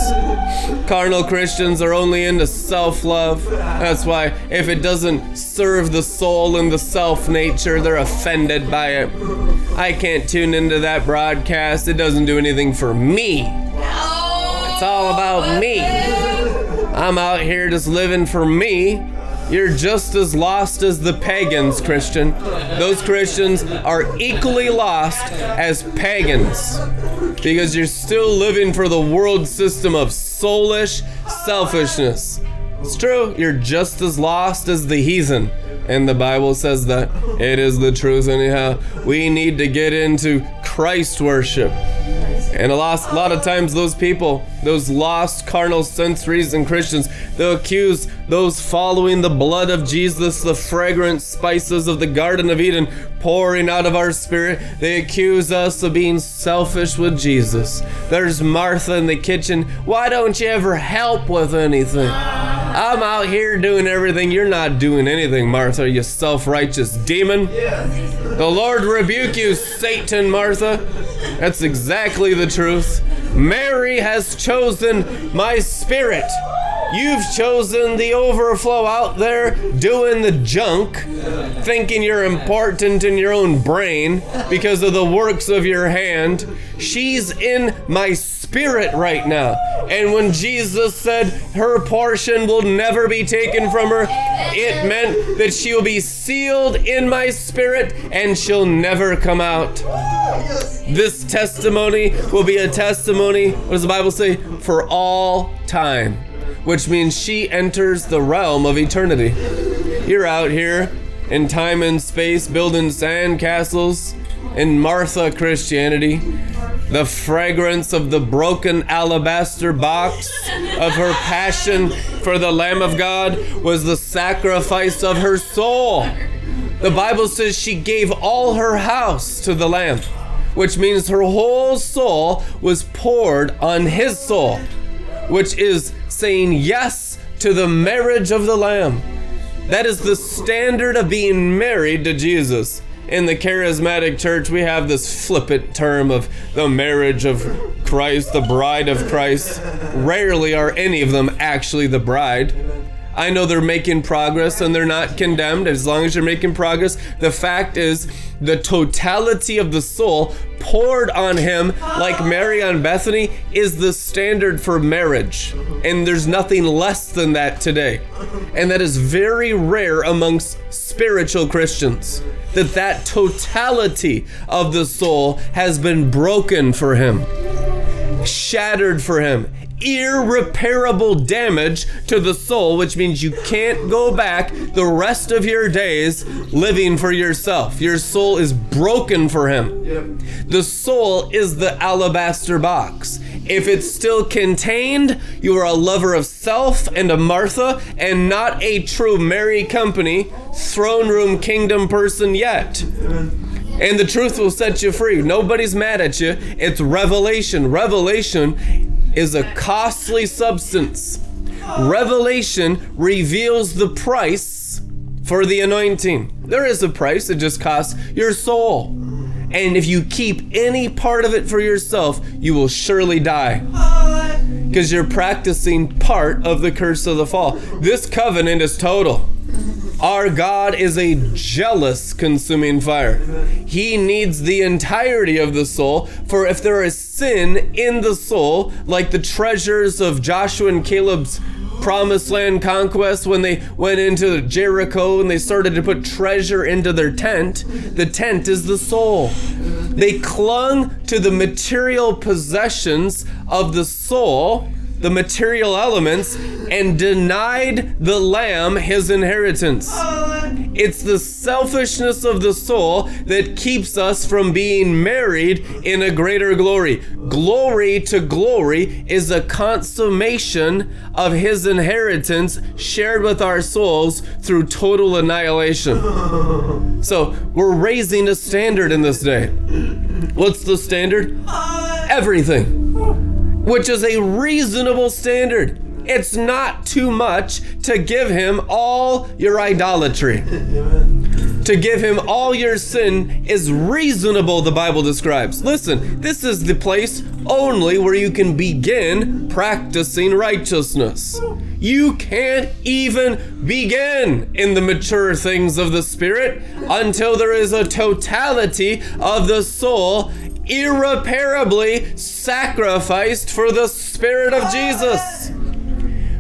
Carnal Christians are only into self love. That's why, if it doesn't serve the soul and the self nature, they're offended by it. I can't tune into that broadcast, it doesn't do anything for me. It's all about me. I'm out here just living for me. You're just as lost as the pagans, Christian. Those Christians are equally lost as pagans because you're still living for the world system of soulish selfishness. It's true, you're just as lost as the heathen. And the Bible says that. It is the truth, anyhow. We need to get into Christ worship. And a lot, a lot of times, those people, those lost carnal sensories and Christians, they'll accuse those following the blood of Jesus, the fragrant spices of the Garden of Eden pouring out of our spirit. They accuse us of being selfish with Jesus. There's Martha in the kitchen. Why don't you ever help with anything? I'm out here doing everything. You're not doing anything, Martha, you self righteous demon. The Lord rebuke you, Satan, Martha. That's exactly the truth. Mary has chosen my spirit. You've chosen the overflow out there doing the junk, thinking you're important in your own brain because of the works of your hand. She's in my spirit right now. And when Jesus said her portion will never be taken from her, it meant that she will be sealed in my spirit and she'll never come out. This testimony will be a testimony, what does the Bible say? For all time which means she enters the realm of eternity. You're out here in time and space building sand castles in Martha Christianity. The fragrance of the broken alabaster box of her passion for the Lamb of God was the sacrifice of her soul. The Bible says she gave all her house to the Lamb, which means her whole soul was poured on his soul, which is saying yes to the marriage of the Lamb. That is the standard of being married to Jesus. In the charismatic church, we have this flippant term of the marriage of Christ, the bride of Christ. Rarely are any of them actually the bride. I know they're making progress and they're not condemned as long as you're making progress. The fact is, the totality of the soul poured on him, like Mary on Bethany, is the standard for marriage. And there's nothing less than that today. And that is very rare amongst spiritual Christians. That that totality of the soul has been broken for him, shattered for him irreparable damage to the soul, which means you can't go back the rest of your days living for yourself. Your soul is broken for Him. The soul is the alabaster box. If it's still contained, you are a lover of self and a Martha and not a true Mary Company, throne room kingdom person yet and the truth will set you free. Nobody's mad at you. It's revelation. Revelation is a costly substance. Revelation reveals the price for the anointing. There is a price, it just costs your soul. And if you keep any part of it for yourself, you will surely die. Because you're practicing part of the curse of the fall. This covenant is total. Our God is a jealous consuming fire. He needs the entirety of the soul, for if there is sin in the soul, like the treasures of Joshua and Caleb's promised land conquest when they went into Jericho and they started to put treasure into their tent, the tent is the soul. They clung to the material possessions of the soul the material elements and denied the lamb his inheritance. It's the selfishness of the soul that keeps us from being married in a greater glory. Glory to glory is a consummation of his inheritance shared with our souls through total annihilation. So, we're raising a standard in this day. What's the standard? Everything which is a reasonable standard. It's not too much to give him all your idolatry. To give him all your sin is reasonable, the Bible describes. Listen, this is the place only where you can begin practicing righteousness. You can't even begin in the mature things of the Spirit until there is a totality of the soul irreparably sacrificed for the Spirit of Jesus.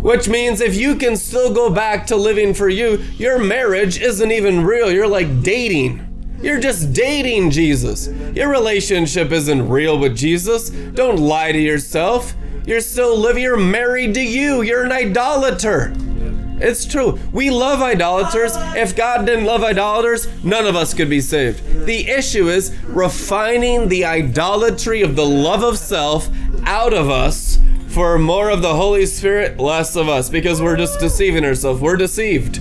Which means if you can still go back to living for you, your marriage isn't even real. You're like dating. You're just dating Jesus. Your relationship isn't real with Jesus. Don't lie to yourself. You're still living, you're married to you. You're an idolater. It's true. We love idolaters. If God didn't love idolaters, none of us could be saved. The issue is refining the idolatry of the love of self out of us for more of the Holy Spirit, less of us, because we're just deceiving ourselves. We're deceived.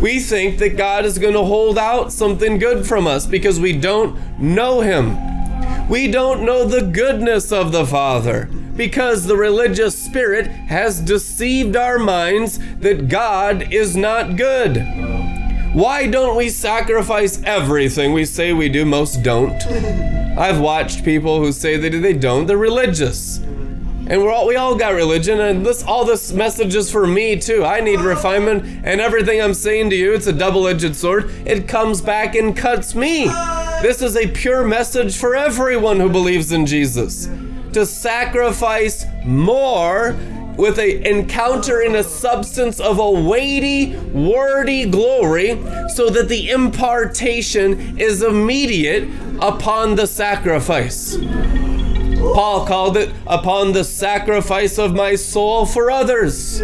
We think that God is going to hold out something good from us because we don't know Him. We don't know the goodness of the Father Because the religious spirit has deceived our minds that God is not good. Why don't we sacrifice everything we say we do? Most don't. I've watched people who say that they don't. They're religious. And we're all, we all got religion, and this all this message is for me too. I need refinement, and everything I'm saying to you, it's a double-edged sword. It comes back and cuts me. This is a pure message for everyone who believes in Jesus. To sacrifice more with a encounter in a substance of a weighty, wordy glory, so that the impartation is immediate upon the sacrifice. Paul called it upon the sacrifice of my soul for others.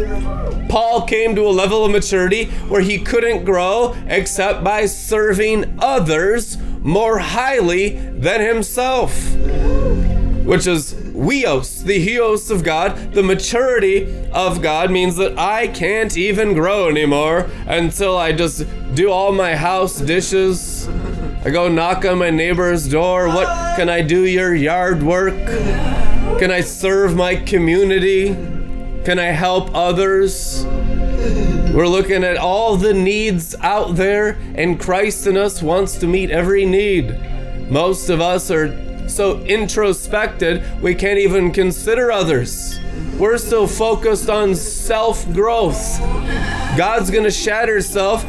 Paul came to a level of maturity where he couldn't grow except by serving others more highly than himself. Which is weos, the heos of God. The maturity of God means that I can't even grow anymore until I just do all my house dishes I go knock on my neighbor's door. What can I do your yard work? Can I serve my community? Can I help others? We're looking at all the needs out there, and Christ in us wants to meet every need. Most of us are so introspected, we can't even consider others. We're so focused on self growth. God's gonna shatter self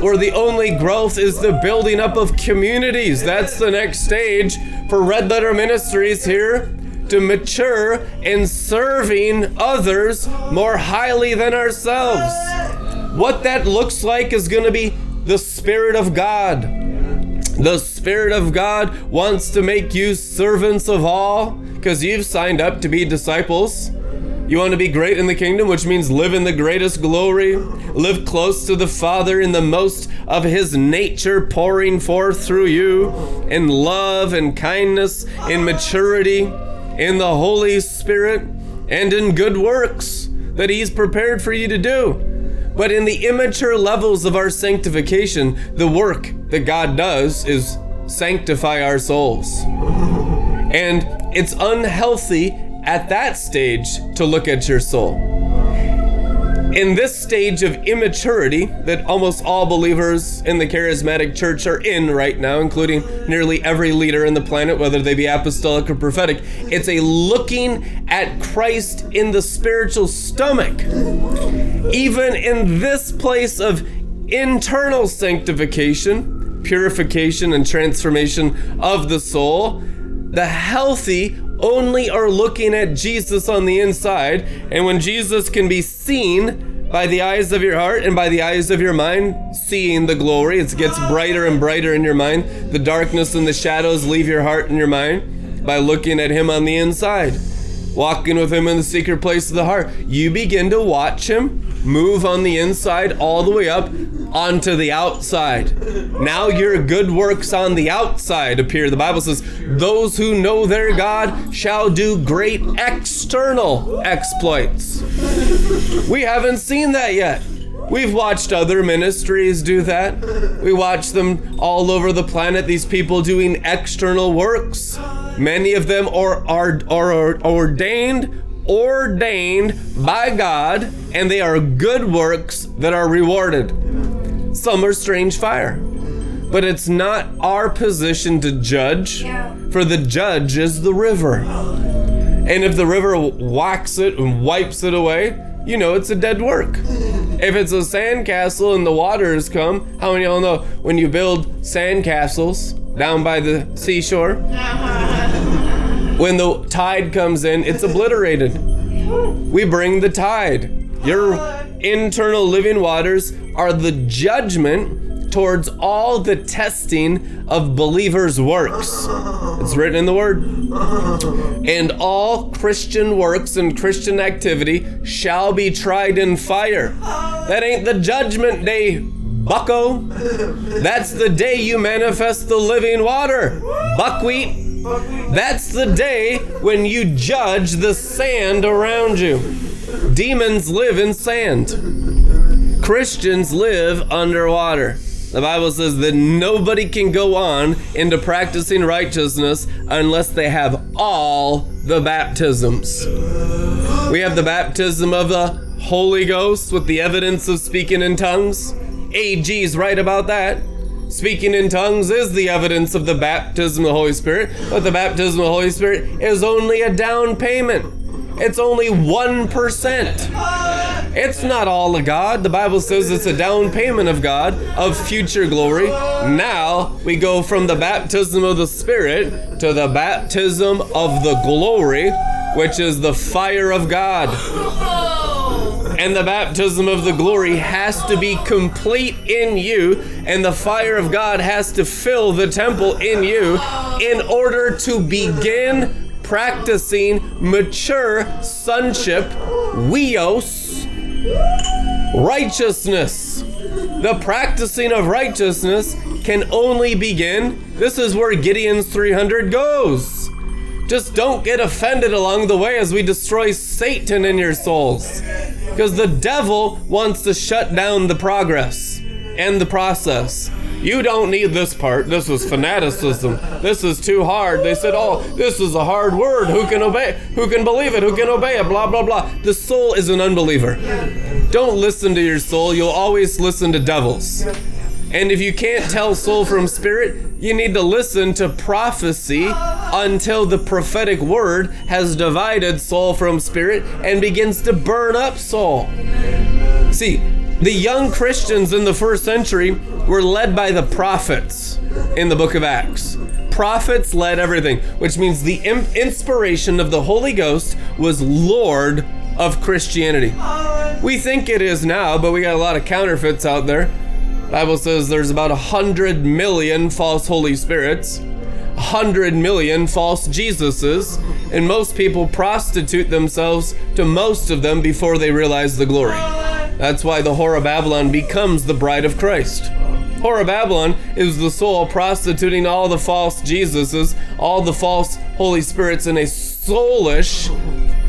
where the only growth is the building up of communities. That's the next stage for Red Letter Ministries here to mature in serving others more highly than ourselves. What that looks like is to be the Spirit of God. The Spirit of God wants to make you servants of all because you've signed up to be disciples. You want to be great in the kingdom, which means live in the greatest glory, live close to the Father in the most of His nature pouring forth through you in love and kindness, in maturity, in the Holy Spirit, and in good works that He's prepared for you to do. But in the immature levels of our sanctification, the work that God does is sanctify our souls. And it's unhealthy at that stage to look at your soul. In this stage of immaturity that almost all believers in the charismatic church are in right now, including nearly every leader in the planet, whether they be apostolic or prophetic, it's a looking at Christ in the spiritual stomach. Even in this place of internal sanctification, purification, and transformation of the soul, the healthy only are looking at Jesus on the inside. And when Jesus can be seen by the eyes of your heart and by the eyes of your mind, seeing the glory, it gets brighter and brighter in your mind. The darkness and the shadows leave your heart and your mind by looking at Him on the inside. Walking with Him in the secret place of the heart. You begin to watch Him move on the inside all the way up onto the outside. Now your good works on the outside appear. The Bible says, Those who know their God shall do great external exploits. We haven't seen that yet. We've watched other ministries do that. We watch them all over the planet, these people doing external works. Many of them are, are, are ordained ordained by God, and they are good works that are rewarded. Some are strange fire. But it's not our position to judge, for the judge is the river. And if the river whacks it and wipes it away, you know it's a dead work. If it's a sandcastle and the waters come, how many of y'all know when you build sandcastles down by the seashore? Uh-huh. When the tide comes in, it's obliterated. We bring the tide. Your internal living waters are the judgment towards all the testing of believers' works. It's written in the Word. And all Christian works and Christian activity shall be tried in fire. That ain't the judgment day, bucko. That's the day you manifest the living water, buckwheat. That's the day when you judge the sand around you. Demons live in sand. Christians live underwater. The Bible says that nobody can go on into practicing righteousness unless they have all the baptisms. We have the baptism of the Holy Ghost with the evidence of speaking in tongues. AG's right about that. Speaking in tongues is the evidence of the baptism of the Holy Spirit, but the baptism of the Holy Spirit is only a down payment. It's only 1%. It's not all of God. The Bible says it's a down payment of God, of future glory. Now we go from the baptism of the Spirit to the baptism of the glory, which is the fire of God. And the baptism of the glory has to be complete in you, and the fire of God has to fill the temple in you in order to begin practicing mature sonship, weos, righteousness. The practicing of righteousness can only begin. This is where Gideon's 300 goes. Just don't get offended along the way as we destroy Satan in your souls. Because the devil wants to shut down the progress and the process. You don't need this part. This is fanaticism. This is too hard. They said, "Oh, this is a hard word. Who can obey? Who can believe it? Who can obey it?" Blah blah blah. The soul is an unbeliever. Don't listen to your soul. You'll always listen to devils. And if you can't tell soul from spirit, you need to listen to prophecy until the prophetic word has divided soul from spirit and begins to burn up soul. See, the young Christians in the first century were led by the prophets in the book of Acts. Prophets led everything, which means the inspiration of the Holy Ghost was Lord of Christianity. We think it is now, but we got a lot of counterfeits out there. Bible says there's about a hundred million false Holy Spirits, a hundred million false Jesuses, and most people prostitute themselves to most of them before they realize the glory. That's why the whore of Babylon becomes the bride of Christ. Whore of Babylon is the soul prostituting all the false Jesuses, all the false Holy Spirits in a soulish,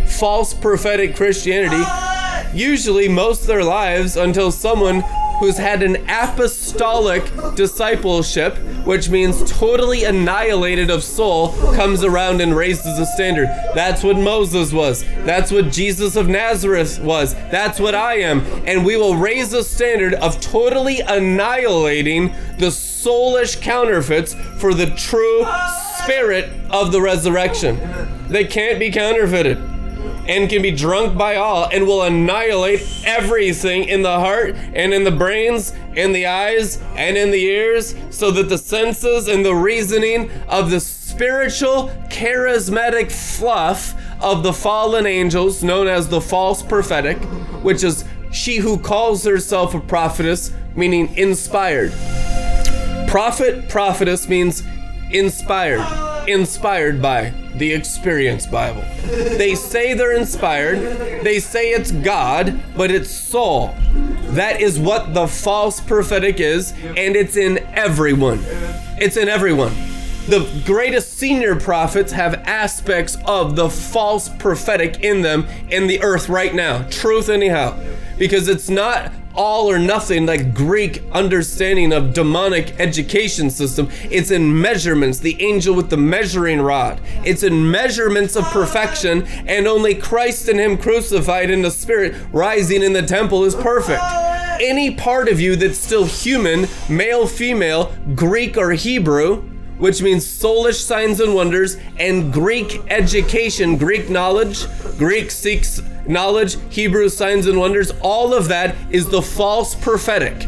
false prophetic Christianity, usually most of their lives until someone who's had an apostolic discipleship, which means totally annihilated of soul, comes around and raises a standard. That's what Moses was. That's what Jesus of Nazareth was. That's what I am. And we will raise a standard of totally annihilating the soulish counterfeits for the true spirit of the resurrection. They can't be counterfeited and can be drunk by all and will annihilate everything in the heart and in the brains, in the eyes and in the ears, so that the senses and the reasoning of the spiritual, charismatic fluff of the fallen angels, known as the false prophetic, which is she who calls herself a prophetess, meaning inspired. Prophet, prophetess means inspired, inspired by the Experience Bible. They say they're inspired, they say it's God, but it's soul. That is what the false prophetic is, and it's in everyone. It's in everyone. The greatest senior prophets have aspects of the false prophetic in them in the earth right now. Truth, anyhow. Because it's not all or nothing like Greek understanding of demonic education system. It's in measurements, the angel with the measuring rod. It's in measurements of perfection, and only Christ and Him crucified in the Spirit rising in the temple is perfect. Any part of you that's still human, male, female, Greek, or Hebrew, which means soulish signs and wonders, and Greek education, Greek knowledge, Greek seeks knowledge, Hebrew signs and wonders, all of that is the false prophetic.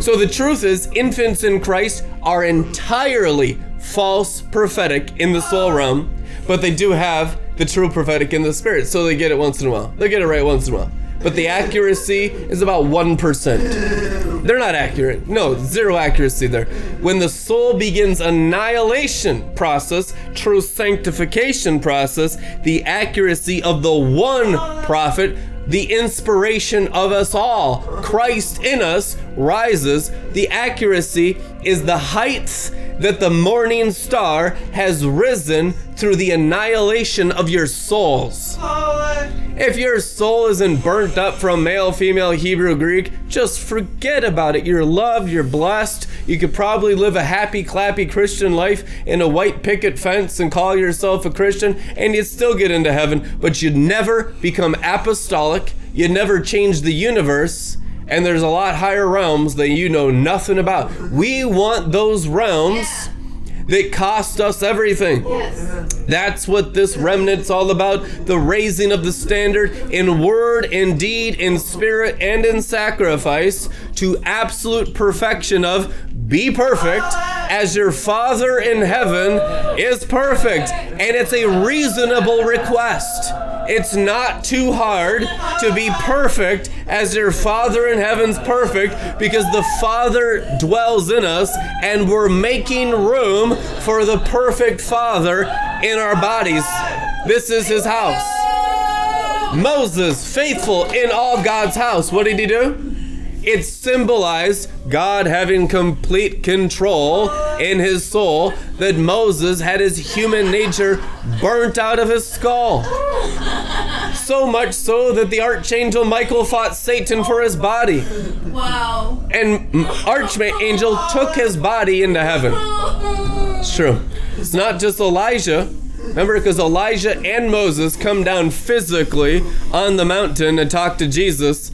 So the truth is, infants in Christ are entirely false prophetic in the soul realm, but they do have the true prophetic in the spirit, so they get it once in a while. They get it right once in a while. But the accuracy is about 1%. They're not accurate. No, zero accuracy there. When the soul begins annihilation process, true sanctification process, the accuracy of the one prophet the inspiration of us all, Christ in us, rises. The accuracy is the heights that the morning star has risen through the annihilation of your souls. If your soul isn't burnt up from male, female, Hebrew, Greek, just forget about it. You're loved, you're blessed. You could probably live a happy, clappy Christian life in a white picket fence and call yourself a Christian, and you'd still get into heaven, but you'd never become apostolic. You'd never change the universe. And there's a lot higher realms that you know nothing about. We want those realms that cost us everything. That's what this remnant's all about the raising of the standard in word, in deed, in spirit, and in sacrifice to absolute perfection of be perfect as your Father in heaven is perfect. And it's a reasonable request. It's not too hard to be perfect as your Father in heaven's perfect because the Father dwells in us and we're making room for the perfect Father in our bodies. This is his house. Moses, faithful in all God's house, what did he do? It symbolized God having complete control in his soul, that Moses had his human nature burnt out of his skull. So much so that the archangel Michael fought Satan for his body. Wow. And archangel took his body into heaven. It's true. It's not just Elijah. Remember, because Elijah and Moses come down physically on the mountain and talk to Jesus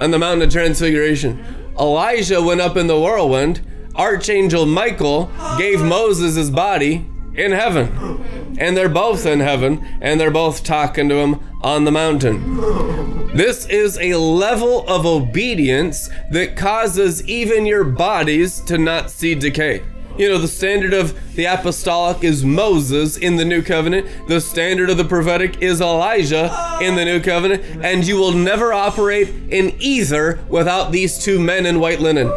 on the mountain of transfiguration. Elijah went up in the whirlwind. Archangel Michael gave Moses his body in heaven. And they're both in heaven, and they're both talking to him on the mountain. This is a level of obedience that causes even your bodies to not see decay. You know, the standard of the apostolic is Moses in the new covenant. The standard of the prophetic is Elijah in the new covenant. And you will never operate in either without these two men in white linen.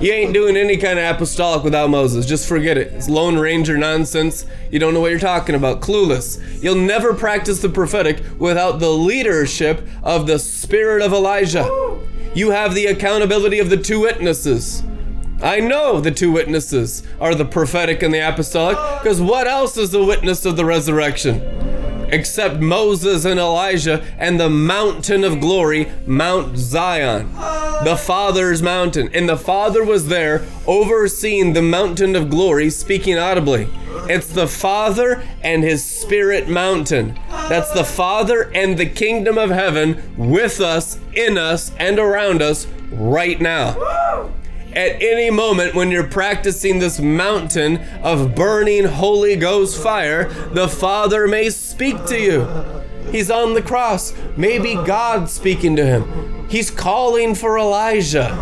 You ain't doing any kind of apostolic without Moses. Just forget it. It's Lone Ranger nonsense. You don't know what you're talking about. Clueless. You'll never practice the prophetic without the leadership of the spirit of Elijah. You have the accountability of the two witnesses. I know the two witnesses are the prophetic and the apostolic, because what else is a witness of the resurrection? Except Moses and Elijah and the mountain of glory, Mount Zion, the Father's mountain. And the Father was there overseeing the mountain of glory, speaking audibly. It's the Father and His Spirit mountain. That's the Father and the kingdom of heaven with us, in us, and around us right now at any moment when you're practicing this mountain of burning Holy Ghost fire, the Father may speak to you. He's on the cross. Maybe God's speaking to him. He's calling for Elijah.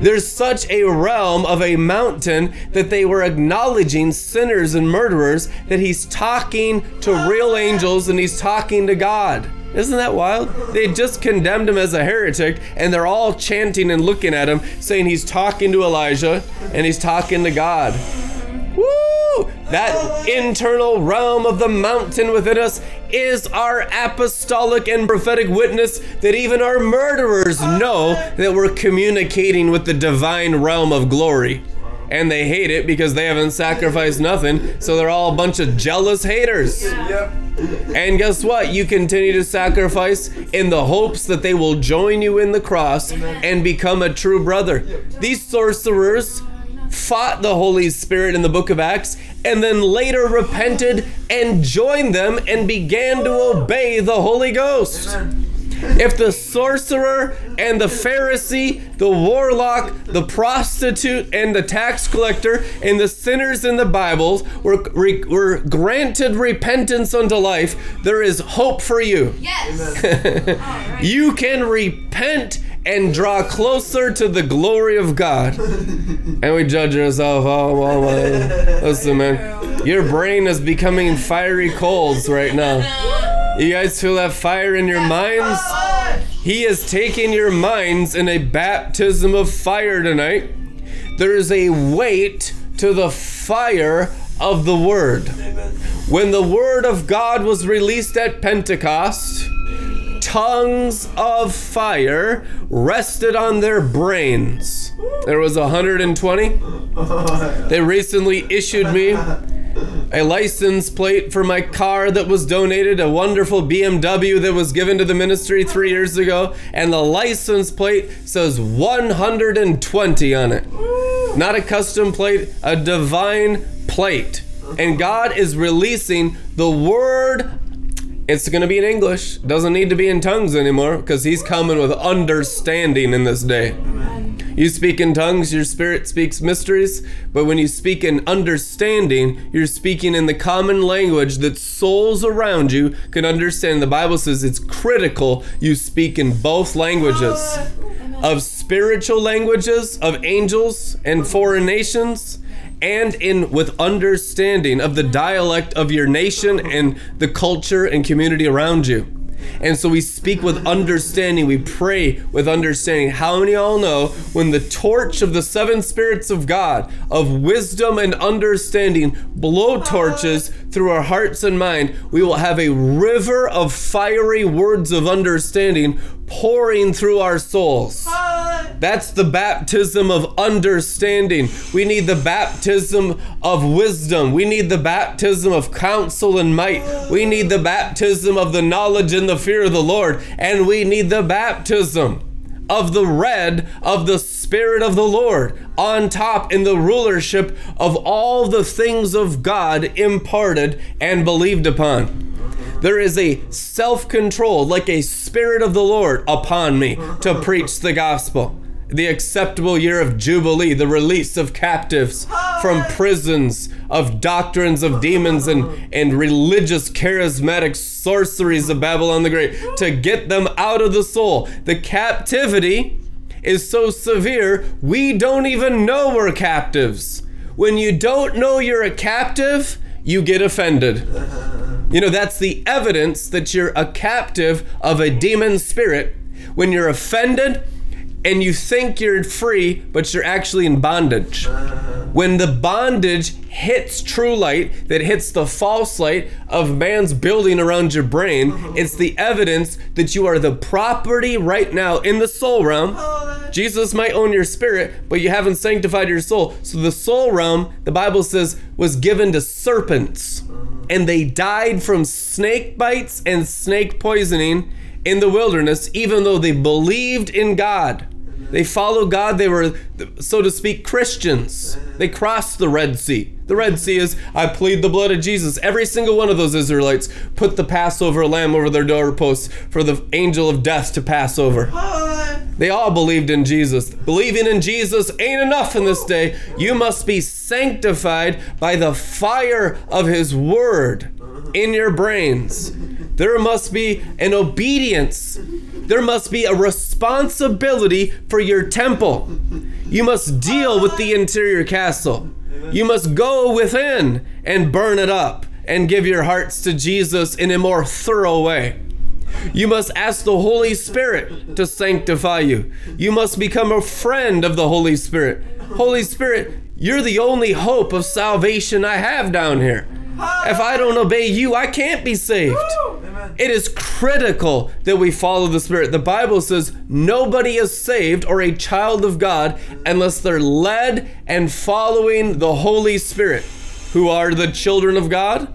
There's such a realm of a mountain that they were acknowledging sinners and murderers that he's talking to real angels and he's talking to God. Isn't that wild? They just condemned him as a heretic, and they're all chanting and looking at him, saying he's talking to Elijah and he's talking to God. Woo! That internal realm of the mountain within us is our apostolic and prophetic witness that even our murderers know that we're communicating with the divine realm of glory. And they hate it because they haven't sacrificed nothing, so they're all a bunch of jealous haters. And guess what? You continue to sacrifice in the hopes that they will join you in the cross and become a true brother. These sorcerers fought the Holy Spirit in the book of Acts and then later repented and joined them and began to obey the Holy Ghost. If the sorcerer and the Pharisee, the warlock, the prostitute, and the tax collector, and the sinners in the Bibles were, re- were granted repentance unto life, there is hope for you. Yes. You can repent and draw closer to the glory of God. And we judge ourselves, oh, well, well, listen, man, your brain is becoming fiery coals right now. You guys feel that fire in your minds? He is taking your minds in a baptism of fire tonight. There is a weight to the fire of the word. When the word of God was released at Pentecost, tongues of fire rested on their brains. There was 120. They recently issued me a license plate for my car that was donated, a wonderful BMW that was given to the ministry three years ago, and the license plate says 120 on it. Not a custom plate, a divine plate. And God is releasing the word. It's going to be in English. Doesn't need to be in tongues anymore because He's coming with understanding in this day. You speak in tongues, your spirit speaks mysteries, but when you speak in understanding, you're speaking in the common language that souls around you can understand. The Bible says it's critical you speak in both languages oh, of spiritual languages, of angels and foreign nations. And in with understanding of the dialect of your nation and the culture and community around you. And so we speak with understanding. We pray with understanding. How many all know when the torch of the seven spirits of God, of wisdom and understanding, blow torches through our hearts and mind, we will have a river of fiery words of understanding pouring through our souls. That's the baptism of understanding. We need the baptism of wisdom. We need the baptism of counsel and might. We need the baptism of the knowledge and the fear of the Lord. And we need the baptism of the red of the Spirit of the Lord on top in the rulership of all the things of God imparted and believed upon. There is a self control, like a Spirit of the Lord upon me to preach the gospel. The acceptable year of Jubilee, the release of captives from prisons, of doctrines of demons and, and religious charismatic sorceries of Babylon the Great, to get them out of the soul. The captivity is so severe, we don't even know we're captives. When you don't know you're a captive, you get offended. You know, that's the evidence that you're a captive of a demon spirit. When you're offended and you think you're free, but you're actually in bondage. When the bondage hits true light, that hits the false light of man's building around your brain, it's the evidence that you are the property right now in the soul realm. Jesus might own your spirit, but you haven't sanctified your soul. So the soul realm, the Bible says, was given to serpents and they died from snake bites and snake poisoning in the wilderness, even though they believed in God. They followed God. They were, so to speak, Christians. They crossed the Red Sea. The Red Sea is, I plead the blood of Jesus. Every single one of those Israelites put the Passover lamb over their doorposts for the angel of death to pass over. They all believed in Jesus. Believing in Jesus ain't enough in this day. You must be sanctified by the fire of His Word in your brains. There must be an obedience. There must be a responsibility for your temple. You must deal with the interior castle. You must go within and burn it up and give your hearts to Jesus in a more thorough way. You must ask the Holy Spirit to sanctify you. You must become a friend of the Holy Spirit. Holy Spirit, you're the only hope of salvation I have down here. If I don't obey you, I can't be saved. It is critical that we follow the Spirit. The Bible says nobody is saved or a child of God unless they're led and following the Holy Spirit. Who are the children of God?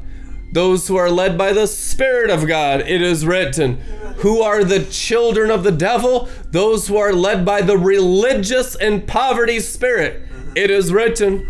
Those who are led by the Spirit of God, it is written. Who are the children of the devil? Those who are led by the religious and poverty spirit. It is written.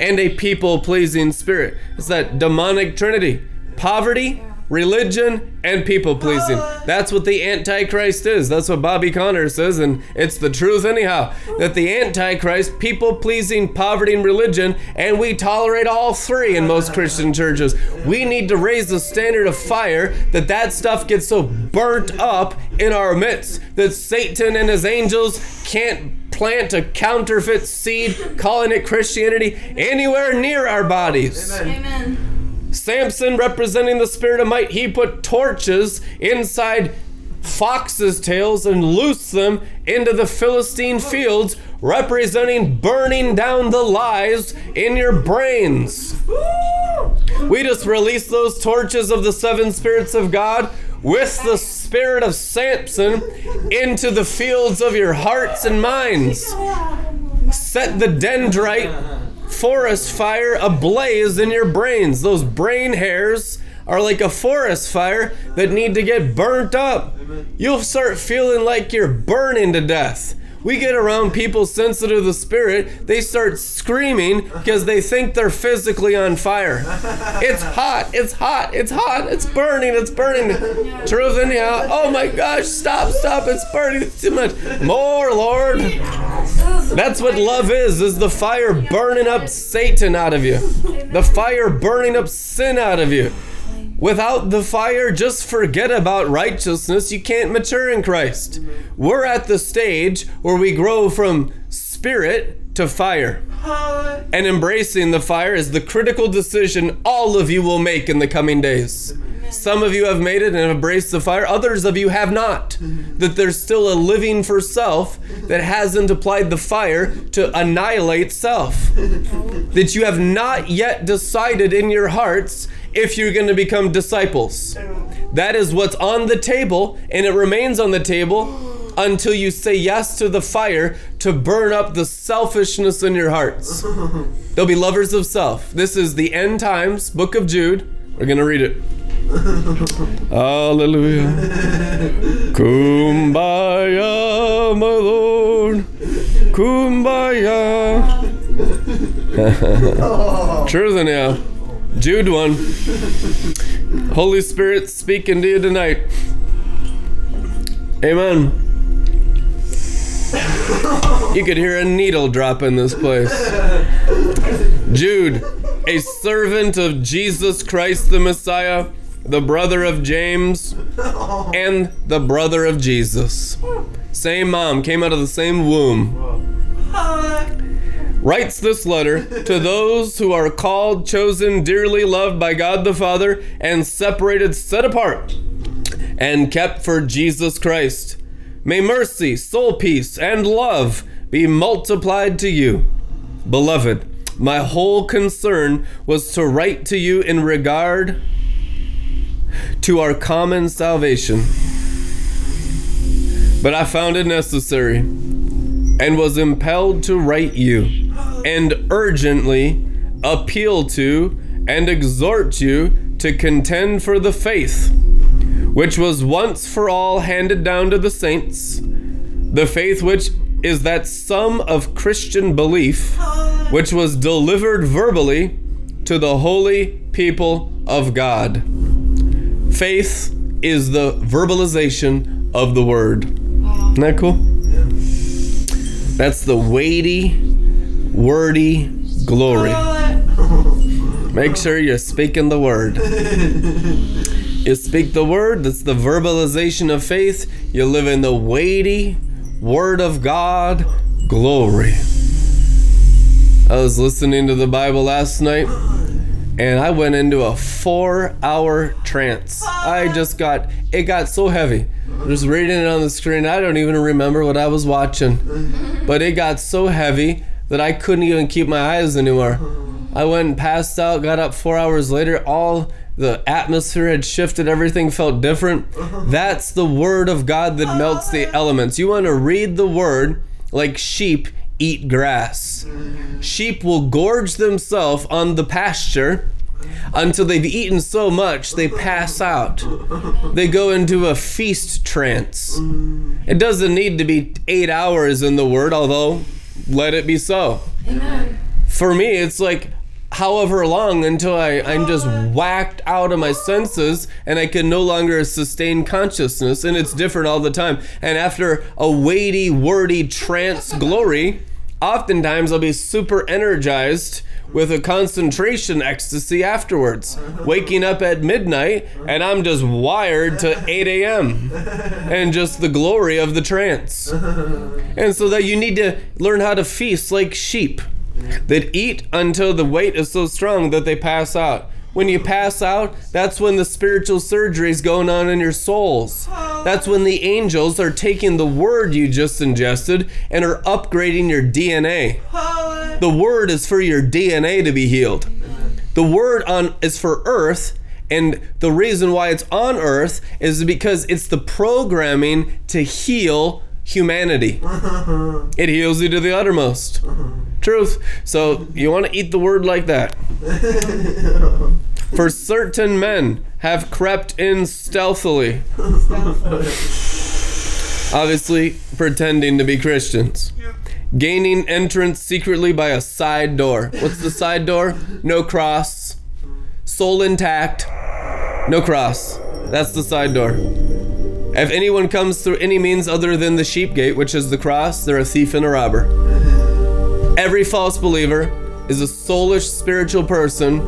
And a people pleasing spirit. It's that demonic trinity poverty, religion, and people pleasing. That's what the Antichrist is. That's what Bobby Conner says, and it's the truth, anyhow. That the Antichrist, people pleasing, poverty, and religion, and we tolerate all three in most Christian churches. We need to raise the standard of fire that that stuff gets so burnt up in our midst that Satan and his angels can't plant a counterfeit seed, calling it Christianity, anywhere near our bodies. Amen. Samson, representing the spirit of might, he put torches inside foxes' tails and loosed them into the Philistine fields, representing burning down the lies in your brains. We just released those torches of the seven spirits of God with the spirit of Samson into the fields of your hearts and minds. Set the dendrite forest fire ablaze in your brains. Those brain hairs are like a forest fire that need to get burnt up. You'll start feeling like you're burning to death. We get around people sensitive to the spirit, they start screaming because they think they're physically on fire. It's hot, it's hot, it's hot, it's burning, it's burning. Truth in you. Oh my gosh, stop, stop, it's burning, it's too much. More, Lord. That's what love is, is the fire burning up Satan out of you. The fire burning up sin out of you. Without the fire, just forget about righteousness. You can't mature in Christ. We're at the stage where we grow from spirit to fire. And embracing the fire is the critical decision all of you will make in the coming days. Some of you have made it and embraced the fire, others of you have not. That there's still a living for self that hasn't applied the fire to annihilate self. That you have not yet decided in your hearts if you're going to become disciples. That is what's on the table, and it remains on the table until you say yes to the fire to burn up the selfishness in your hearts. They'll be lovers of self. This is the end times, book of Jude. We're going to read it. Hallelujah. Kumbaya, my Lord. Kumbaya. Truth in you. Jude 1. Holy Spirit, speaking to you tonight. Amen. You could hear a needle drop in this place. Jude, a servant of Jesus Christ the Messiah, the brother of James, and the brother of Jesus. Same mom, came out of the same womb writes this letter to those who are called, chosen, dearly loved by God the Father, and separated, set apart, and kept for Jesus Christ. May mercy, soul peace, and love be multiplied to you. Beloved, my whole concern was to write to you in regard to our common salvation. But I found it necessary and was impelled to write you and urgently appeal to and exhort you to contend for the faith which was once for all handed down to the saints, the faith which is that sum of Christian belief which was delivered verbally to the holy people of God. Faith is the verbalization of the word. Isn't that cool? That's the weighty wordy glory. Make sure you're speaking the word. You speak the word, that's the verbalization of faith. You live in the weighty word of God glory. I was listening to the Bible last night and I went into a four hour trance. I just got, it got so heavy. Just reading it on the screen, I don't even remember what I was watching. But it got so heavy that I couldn't even keep my eyes anymore. I went and passed out, got up four hours later, all the atmosphere had shifted, everything felt different. That's the word of God that melts the elements. You want to read the word like sheep eat grass. Sheep will gorge themselves on the pasture until they've eaten so much they pass out. They go into a feast trance. It doesn't need to be eight hours in the word, although let it be so. Amen. For me, it's like however long until I, I'm just whacked out of my senses and I can no longer sustain consciousness, and it's different all the time. And after a weighty, wordy trance glory, oftentimes I'll be super energized with a concentration ecstasy afterwards. Waking up at midnight and I'm just wired to 8 a.m. and just the glory of the trance. And so that you need to learn how to feast like sheep that eat until the weight is so strong that they pass out. When you pass out, that's when the spiritual surgery is going on in your souls. That's when the angels are taking the word you just ingested and are upgrading your DNA. The word is for your DNA to be healed. The word on is for earth and the reason why it's on earth is because it's the programming to heal humanity. It heals you to the uttermost. Truth. So you want to eat the word like that. For certain men have crept in stealthily. Obviously, pretending to be Christians. Gaining entrance secretly by a side door. What's the side door? No cross. Soul intact. No cross. That's the side door. If anyone comes through any means other than the sheep gate, which is the cross, they're a thief and a robber. Every false believer is a soulish spiritual person.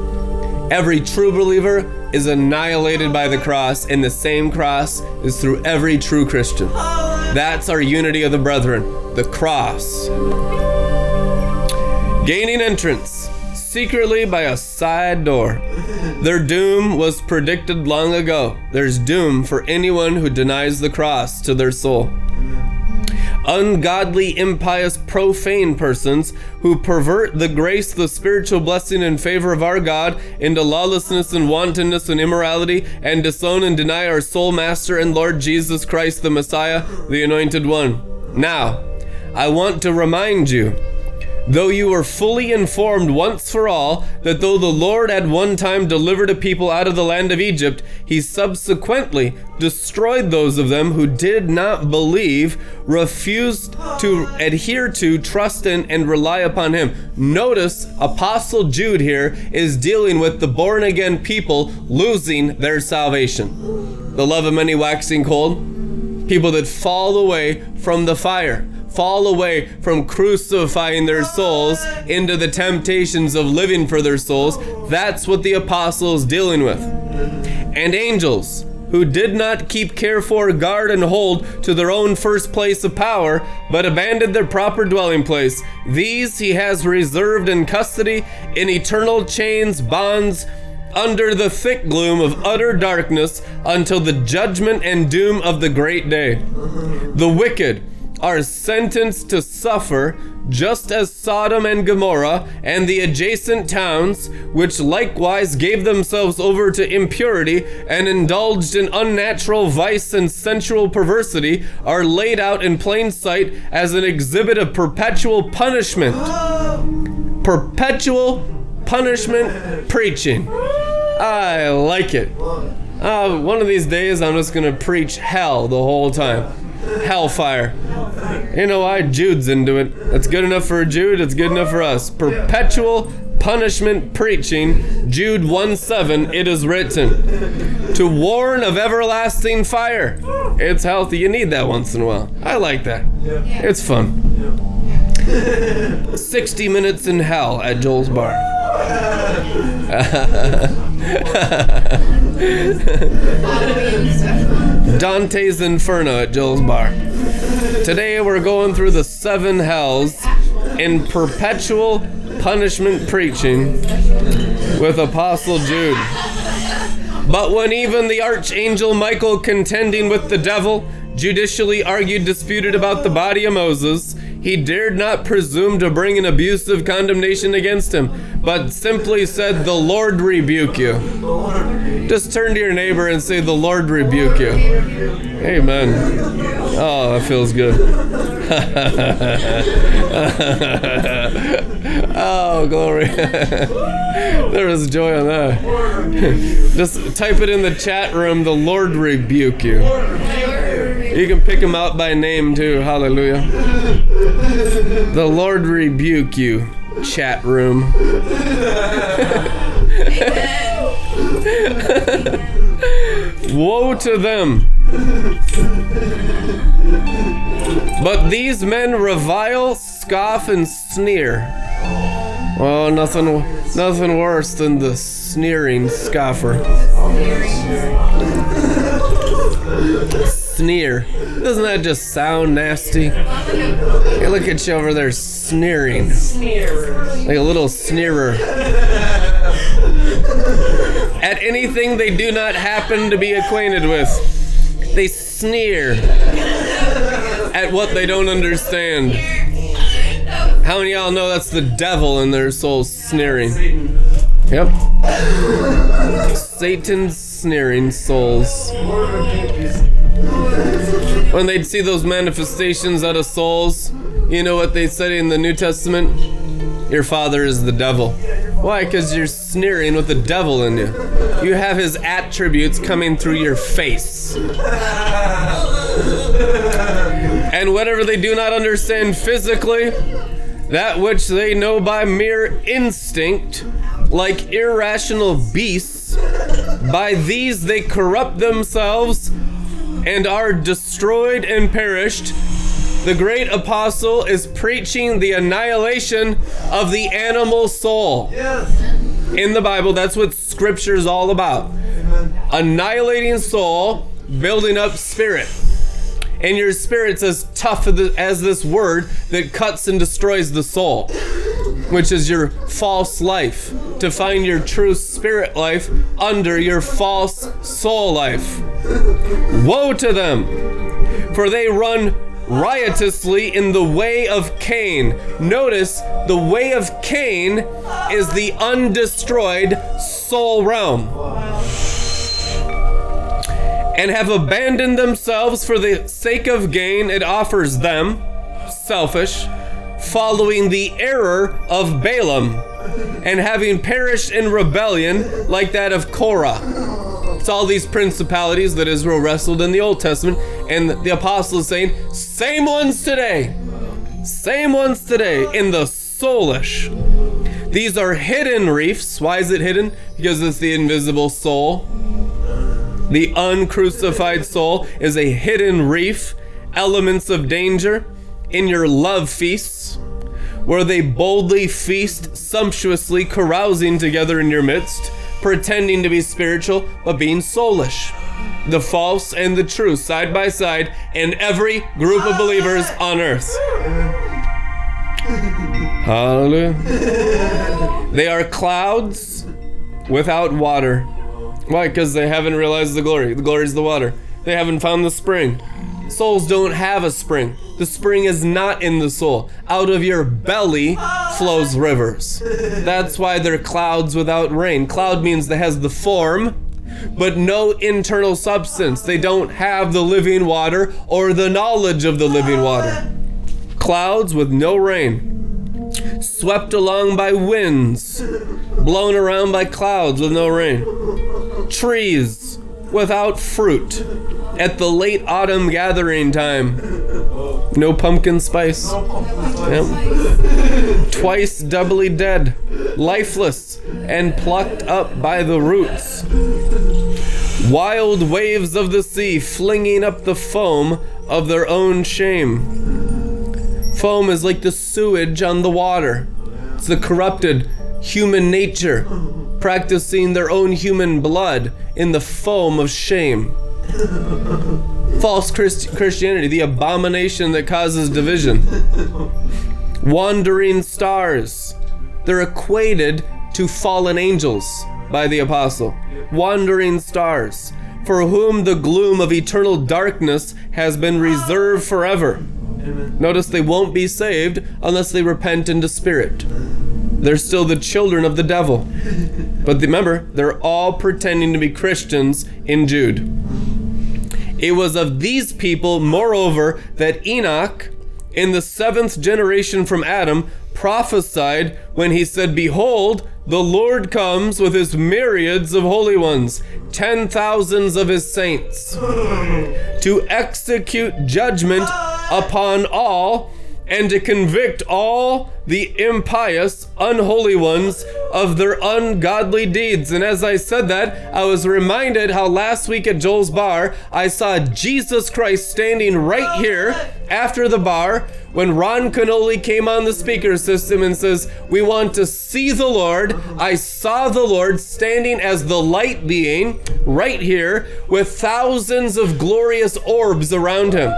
Every true believer is annihilated by the cross, and the same cross is through every true Christian. That's our unity of the brethren, the cross. Gaining entrance secretly by a side door. Their doom was predicted long ago. There's doom for anyone who denies the cross to their soul. Ungodly, impious, profane persons who pervert the grace, the spiritual blessing in favor of our God into lawlessness and wantonness and immorality and disown and deny our sole master and Lord Jesus Christ, the Messiah, the Anointed One. Now, I want to remind you Though you were fully informed once for all that though the Lord at one time delivered a people out of the land of Egypt, he subsequently destroyed those of them who did not believe, refused to adhere to, trust in, and rely upon him. Notice Apostle Jude here is dealing with the born again people losing their salvation. The love of many waxing cold, people that fall away from the fire fall away from crucifying their souls into the temptations of living for their souls. That's what the apostle is dealing with. And angels who did not keep care for, guard, and hold to their own first place of power, but abandoned their proper dwelling place. These he has reserved in custody in eternal chains, bonds, under the thick gloom of utter darkness until the judgment and doom of the great day. The wicked, are sentenced to suffer just as Sodom and Gomorrah and the adjacent towns, which likewise gave themselves over to impurity and indulged in unnatural vice and sensual perversity, are laid out in plain sight as an exhibit of perpetual punishment. Perpetual punishment preaching. I like it. Uh, one of these days, I'm just gonna preach hell the whole time. Hellfire. You know why? Jude's into it. That's good enough for Jude, it's good enough for us. Perpetual punishment preaching, Jude 1 7, it is written. To warn of everlasting fire. It's healthy. You need that once in a while. I like that. It's fun. 60 minutes in hell at Joel's bar. Dante's Inferno at Joel's Bar. Today we're going through the seven hells in perpetual punishment preaching with Apostle Jude. But when even the archangel Michael contending with the devil judicially argued disputed about the body of Moses, he dared not presume to bring an abusive condemnation against him, but simply said, The Lord rebuke you. Just turn to your neighbor and say, The Lord rebuke you. Amen. Oh, that feels good. oh, glory. there is joy on that. Just type it in the chat room, The Lord rebuke you. You can pick him out by name too. Hallelujah. The Lord rebuke you, chat room. Woe to them. But these men revile, scoff, and sneer. Oh, nothing, nothing worse than the sneering scoffer. Sneer. Doesn't that just sound nasty? Hey, look at you over there sneering. Like a little sneerer. At anything they do not happen to be acquainted with. They sneer at what they don't understand. How many y'all know that's the devil in their soul sneering? Yep. Satan's sneering souls. When they'd see those manifestations out of souls, you know what they said in the New Testament? Your father is the devil. Why? Because you're sneering with the devil in you. You have his attributes coming through your face. And whatever they do not understand physically, that which they know by mere instinct, like irrational beasts, by these they corrupt themselves and are destroyed and perished. The great apostle is preaching the annihilation of the animal soul. In the Bible, that's what scripture is all about. Annihilating soul, building up spirit. And your spirit's as tough as this word that cuts and destroys the soul, which is your false life. To find your true spirit life under your false soul life. Woe to them, for they run riotously in the way of Cain. Notice the way of Cain is the undestroyed soul realm. And have abandoned themselves for the sake of gain it offers them, selfish, following the error of Balaam, and having perished in rebellion like that of Korah. It's all these principalities that Israel wrestled in the Old Testament, and the apostle is saying, same ones today, same ones today in the soulish. These are hidden reefs. Why is it hidden? Because it's the invisible soul. The uncrucified soul is a hidden reef, elements of danger in your love feasts, where they boldly feast, sumptuously carousing together in your midst, pretending to be spiritual, but being soulish. The false and the true side by side in every group of believers on earth. Hallelujah. They are clouds without water. Why? Because they haven't realized the glory. The glory is the water. They haven't found the spring. Souls don't have a spring. The spring is not in the soul. Out of your belly flows rivers. That's why they're clouds without rain. Cloud means that has the form, but no internal substance. They don't have the living water or the knowledge of the living water. Clouds with no rain. Swept along by winds, blown around by clouds with no rain. Trees without fruit at the late autumn gathering time. No pumpkin spice. Yep. Twice doubly dead, lifeless, and plucked up by the roots. Wild waves of the sea flinging up the foam of their own shame. Foam is like the sewage on the water. It's the corrupted human nature practicing their own human blood in the foam of shame. False Christ- Christianity, the abomination that causes division. Wandering stars. They're equated to fallen angels by the apostle. Wandering stars, for whom the gloom of eternal darkness has been reserved forever. Notice they won't be saved unless they repent into spirit. They're still the children of the devil. But remember, they're all pretending to be Christians in Jude. It was of these people, moreover, that Enoch, in the seventh generation from Adam, prophesied when he said, Behold, the Lord comes with his myriads of holy ones, ten thousands of his saints, to execute judgment upon all and to convict all the impious, unholy ones of their ungodly deeds. And as I said that, I was reminded how last week at Joel's bar, I saw Jesus Christ standing right here after the bar when Ron Canoli came on the speaker system and says, We want to see the Lord. I saw the Lord standing as the light being right here with thousands of glorious orbs around him.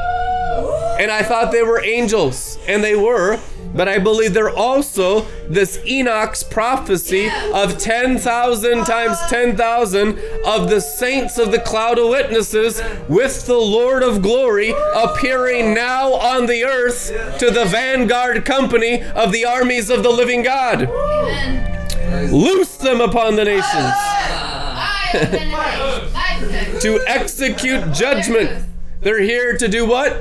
And I thought they were angels, and they were, but I believe they're also this Enoch's prophecy of 10,000 times 10,000 of the saints of the cloud of witnesses with the Lord of glory appearing now on the earth to the vanguard company of the armies of the living God. Loose them upon the nations to execute judgment They're here to do what?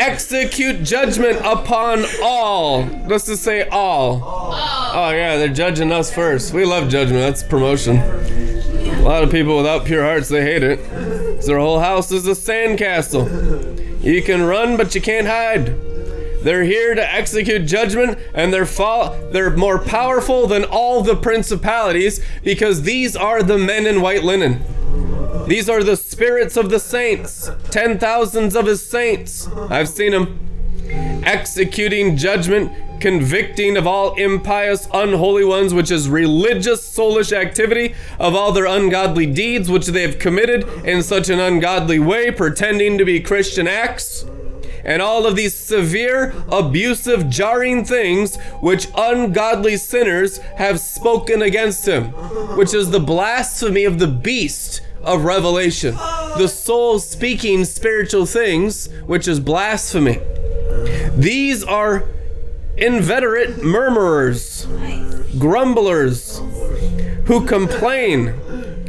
Execute judgment upon all. Let's just say all. Oh, yeah, they're judging us first. We love judgment, that's promotion. A lot of people without pure hearts, they hate it. Their whole house is a sandcastle. You can run, but you can't hide. They're here to execute judgment, and they're fa- they're more powerful than all the principalities because these are the men in white linen. These are the spirits of the saints, ten thousands of his saints. I've seen them executing judgment, convicting of all impious, unholy ones, which is religious, soulish activity, of all their ungodly deeds which they have committed in such an ungodly way, pretending to be Christian acts. And all of these severe, abusive, jarring things which ungodly sinners have spoken against him, which is the blasphemy of the beast of Revelation. The soul speaking spiritual things, which is blasphemy. These are inveterate murmurers, grumblers, who complain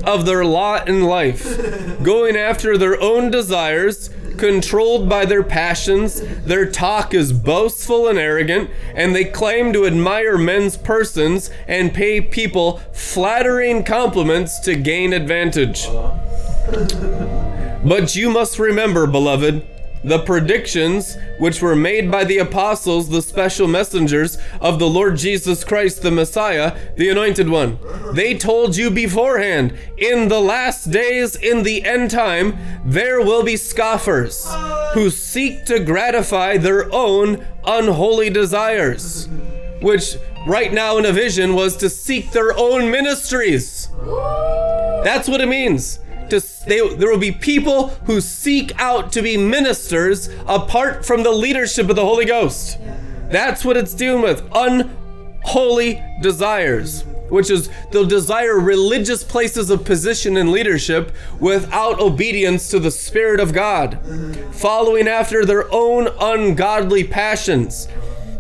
of their lot in life, going after their own desires, controlled by their passions. Their talk is boastful and arrogant, and they claim to admire men's persons and pay people flattering compliments to gain advantage. Uh-huh. But you must remember, beloved, the predictions which were made by the apostles, the special messengers of the Lord Jesus Christ, the Messiah, the Anointed One. They told you beforehand, in the last days, in the end time, there will be scoffers who seek to gratify their own unholy desires, which right now in a vision was to seek their own ministries. That's what it means. To, they, there will be people who seek out to be ministers apart from the leadership of the Holy Ghost. That's what it's dealing with. Unholy desires, which is they'll desire religious places of position and leadership without obedience to the Spirit of God, following after their own ungodly passions.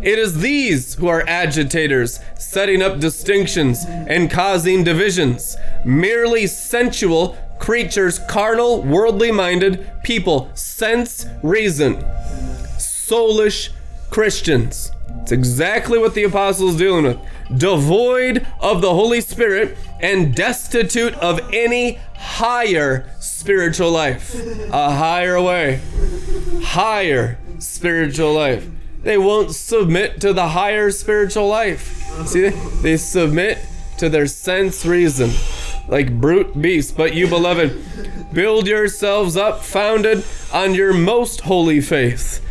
It is these who are agitators, setting up distinctions and causing divisions. Merely sensual creatures, carnal, worldly minded people, sense, reason. Soulish Christians. It's exactly what the apostles dealing with. Devoid of the Holy Spirit and destitute of any higher spiritual life. A higher way. Higher spiritual life. They won't submit to the higher spiritual life. See, they submit to their sense reason, like brute beasts. But you, beloved, build yourselves up, founded on your most holy faith.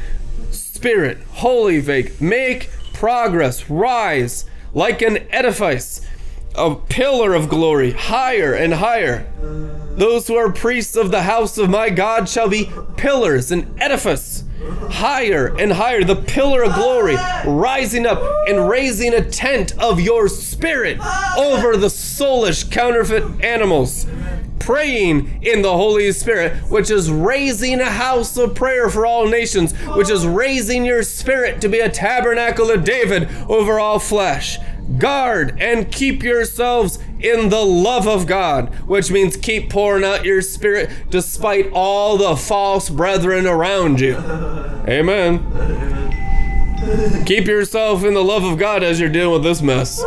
Spirit, holy faith, make progress, rise like an edifice, a pillar of glory, higher and higher. Those who are priests of the house of my God shall be pillars and edifice, higher and higher, the pillar of glory, rising up and raising a tent of your spirit over the soulish counterfeit animals. Praying in the Holy Spirit, which is raising a house of prayer for all nations, which is raising your spirit to be a tabernacle of David over all flesh. Guard and keep yourselves in the love of God, which means keep pouring out your spirit despite all the false brethren around you. Amen. Keep yourself in the love of God as you're dealing with this mess.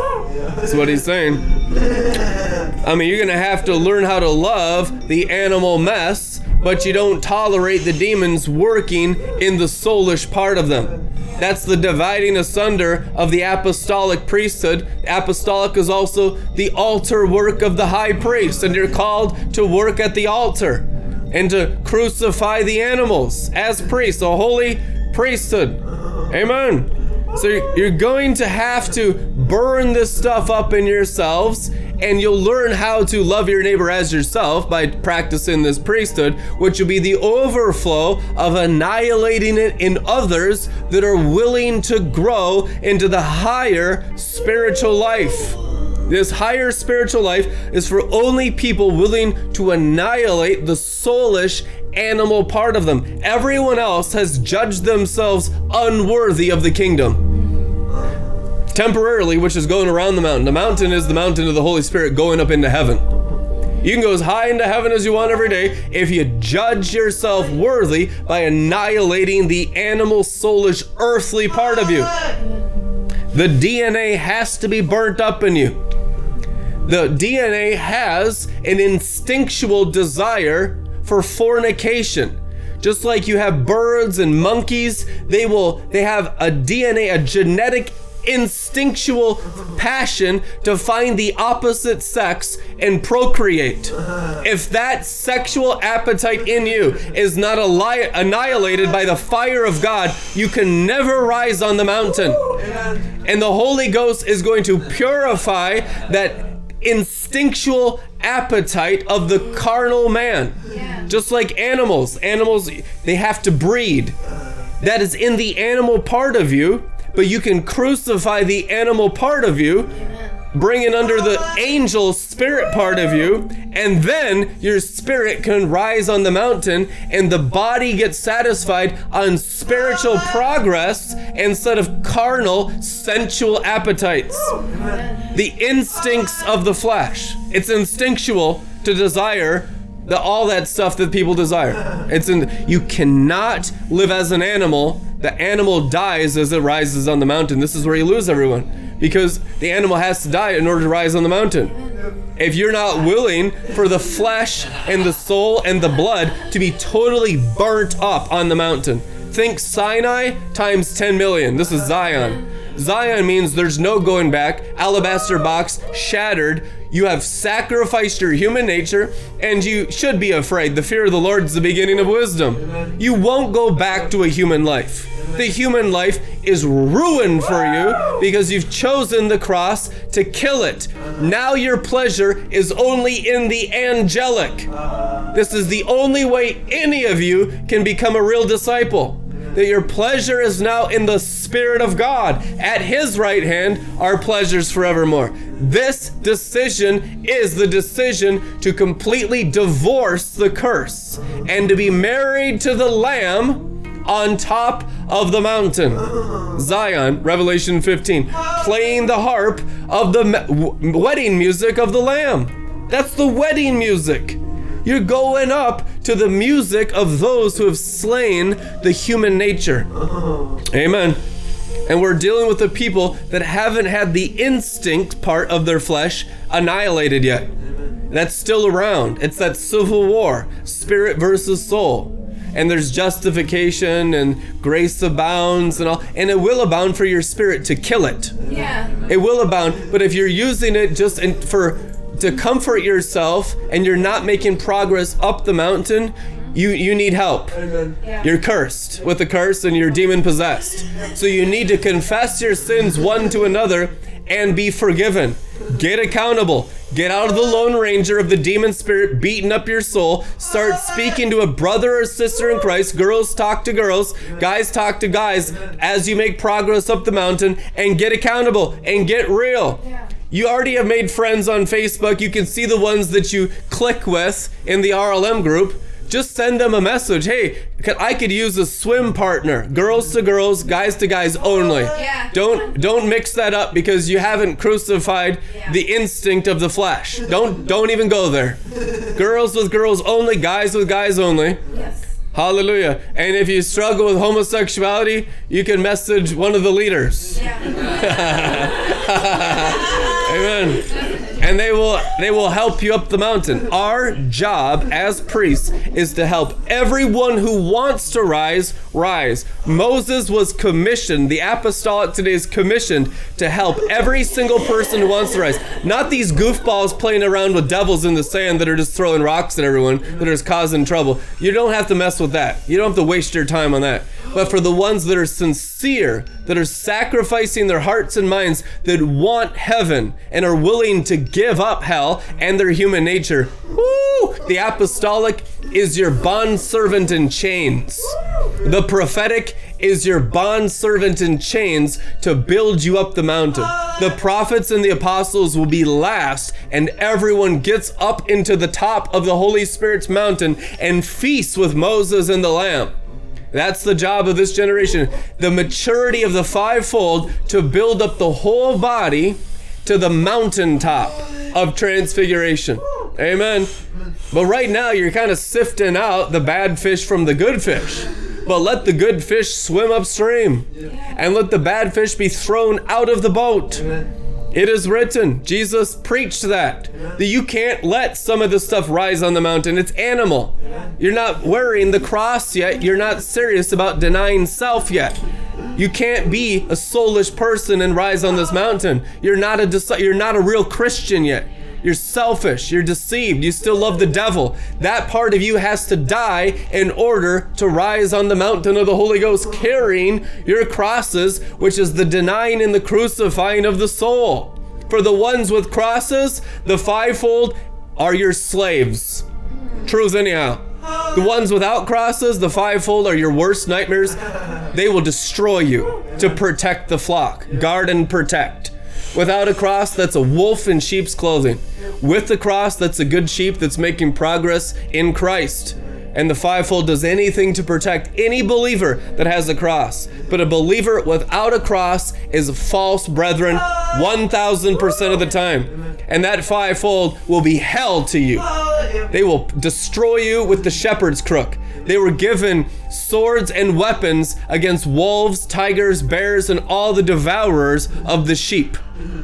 That's what he's saying. I mean, you're going to have to learn how to love the animal mess, but you don't tolerate the demons working in the soulish part of them. That's the dividing asunder of the apostolic priesthood. Apostolic is also the altar work of the high priest, and you're called to work at the altar and to crucify the animals as priests, a holy priesthood. Amen. So you're going to have to burn this stuff up in yourselves, and you'll learn how to love your neighbor as yourself by practicing this priesthood, which will be the overflow of annihilating it in others that are willing to grow into the higher spiritual life. This higher spiritual life is for only people willing to annihilate the soulish animal part of them. Everyone else has judged themselves unworthy of the kingdom. Temporarily, which is going around the mountain. The mountain is the mountain of the Holy Spirit going up into heaven. You can go as high into heaven as you want every day if you judge yourself worthy by annihilating the animal, soulish, earthly part of you. The DNA has to be burnt up in you. The DNA has an instinctual desire for fornication. Just like you have birds and monkeys, they will they have a DNA, a genetic instinctual passion to find the opposite sex and procreate. If that sexual appetite in you is not annihilated by the fire of God, you can never rise on the mountain. And the Holy Ghost is going to purify that instinctual appetite of the carnal man. Just like animals, animals they have to breed. That is in the animal part of you, but you can crucify the animal part of you, bring it under the angel spirit part of you, and then your spirit can rise on the mountain and the body gets satisfied on spiritual progress instead of carnal sensual appetites. The instincts of the flesh. It's instinctual to desire the all that stuff that people desire. It's in you cannot live as an animal. The animal dies as it rises on the mountain. This is where you lose everyone because the animal has to die in order to rise on the mountain. If you're not willing for the flesh and the soul and the blood to be totally burnt up on the mountain, think Sinai times 10 million. This is Zion. Zion means there's no going back. Alabaster box shattered. You have sacrificed your human nature, and you should be afraid. The fear of the Lord is the beginning of wisdom. You won't go back to a human life. The human life is ruined for you because you've chosen the cross to kill it. Now your pleasure is only in the angelic. This is the only way any of you can become a real disciple that your pleasure is now in the Spirit of God. At His right hand are pleasures forevermore. This decision is the decision to completely divorce the curse and to be married to the Lamb on top of the mountain. Zion, Revelation 15, playing the harp of the wedding music of the Lamb. That's the wedding music. You're going up to the music of those who have slain the human nature. Oh. Amen. And we're dealing with the people that haven't had the instinct part of their flesh annihilated yet. That's still around. It's that civil war, spirit versus soul. And there's justification and grace abounds and all. And it will abound for your spirit to kill it. Yeah. It will abound, but if you're using it just in, for to comfort yourself and you're not making progress up the mountain, you you need help. You're cursed with a curse and you're demon possessed. So you need to confess your sins one to another and be forgiven. Get accountable. Get out of the Lone Ranger of the demon spirit beating up your soul. Start speaking to a brother or sister in Christ. Girls talk to girls. Guys talk to guys as you make progress up the mountain and get accountable and get real. You already have made friends on Facebook. You can see the ones that you click with in the RLM group. Just send them a message. Hey, I could use a swim partner. Girls to girls, guys to guys only. Oh, yeah. Don't don't mix that up because you haven't crucified the instinct of the flesh. Don't don't even go there. Girls with girls only, guys with guys only. Yes. Hallelujah. And if you struggle with homosexuality, you can message one of the leaders. Amen. And they will they will help you up the mountain. Our job as priests is to help everyone who wants to rise rise. Moses was commissioned, the apostolic today is commissioned to help every single person who wants to rise. Not these goofballs playing around with devils in the sand that are just throwing rocks at everyone that are just causing trouble. You don't have to mess with that. You don't have to waste your time on that. But for the ones that are sincere, that are sacrificing their hearts and minds, that want heaven and are willing to give up hell and their human nature, woo, the apostolic is your bond servant in chains. The prophetic is your bond servant in chains to build you up the mountain. The prophets and the apostles will be last, and everyone gets up into the top of the Holy Spirit's mountain and feasts with Moses and the Lamb. That's the job of this generation. The maturity of the fivefold to build up the whole body to the mountaintop of transfiguration. Amen. But right now, you're kind of sifting out the bad fish from the good fish. But let the good fish swim upstream, and let the bad fish be thrown out of the boat. It is written, Jesus preached that, that you can't let some of this stuff rise on the mountain. It's animal. You're not wearing the cross yet. You're not serious about denying self yet. You can't be a soulish person and rise on this mountain. You're not a you're not a real Christian yet. You're selfish. You're deceived. You still love the devil. That part of you has to die in order to rise on the mountain of the Holy Ghost carrying your crosses, which is the denying and the crucifying of the soul. For the ones with crosses, the fivefold are your slaves. Truth, anyhow. The ones without crosses, the fivefold, are your worst nightmares. They will destroy you to protect the flock, guard and protect. Without a cross, that's a wolf in sheep's clothing. With the cross, that's a good sheep that's making progress in Christ. And the fivefold does anything to protect any believer that has a cross. But a believer without a cross is false brethren 1000% of the time. And that fivefold will be hell to you. They will destroy you with the shepherd's crook. They were given swords and weapons against wolves, tigers, bears, and all the devourers of the sheep.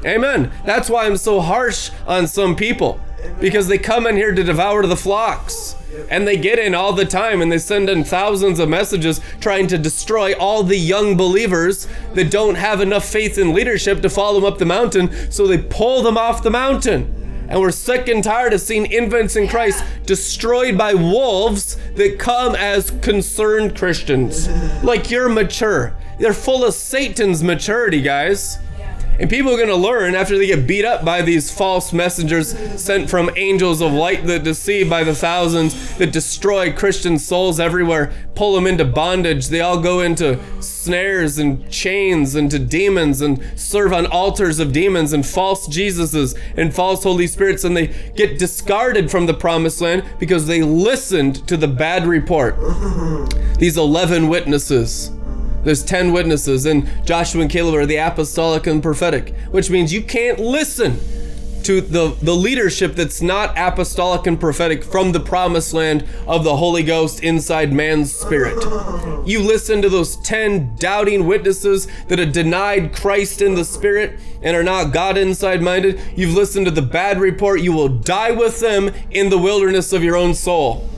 Amen. That's why I'm so harsh on some people because they come in here to devour the flocks. And they get in all the time and they send in thousands of messages trying to destroy all the young believers that don't have enough faith in leadership to follow them up the mountain, so they pull them off the mountain. And we're sick and tired of seeing infants in Christ destroyed by wolves that come as concerned Christians. Like you're mature. They're full of Satan's maturity, guys. And people are going to learn after they get beat up by these false messengers sent from angels of light that deceive by the thousands, that destroy Christian souls everywhere, pull them into bondage. They all go into snares and chains and to demons and serve on altars of demons and false Jesuses and false Holy Spirits. And they get discarded from the promised land because they listened to the bad report. These 11 witnesses. There's 10 witnesses, and Joshua and Caleb are the apostolic and prophetic, which means you can't listen to the, the leadership that's not apostolic and prophetic from the promised land of the Holy Ghost inside man's spirit. You listen to those 10 doubting witnesses that have denied Christ in the spirit and are not God inside minded. You've listened to the bad report. You will die with them in the wilderness of your own soul.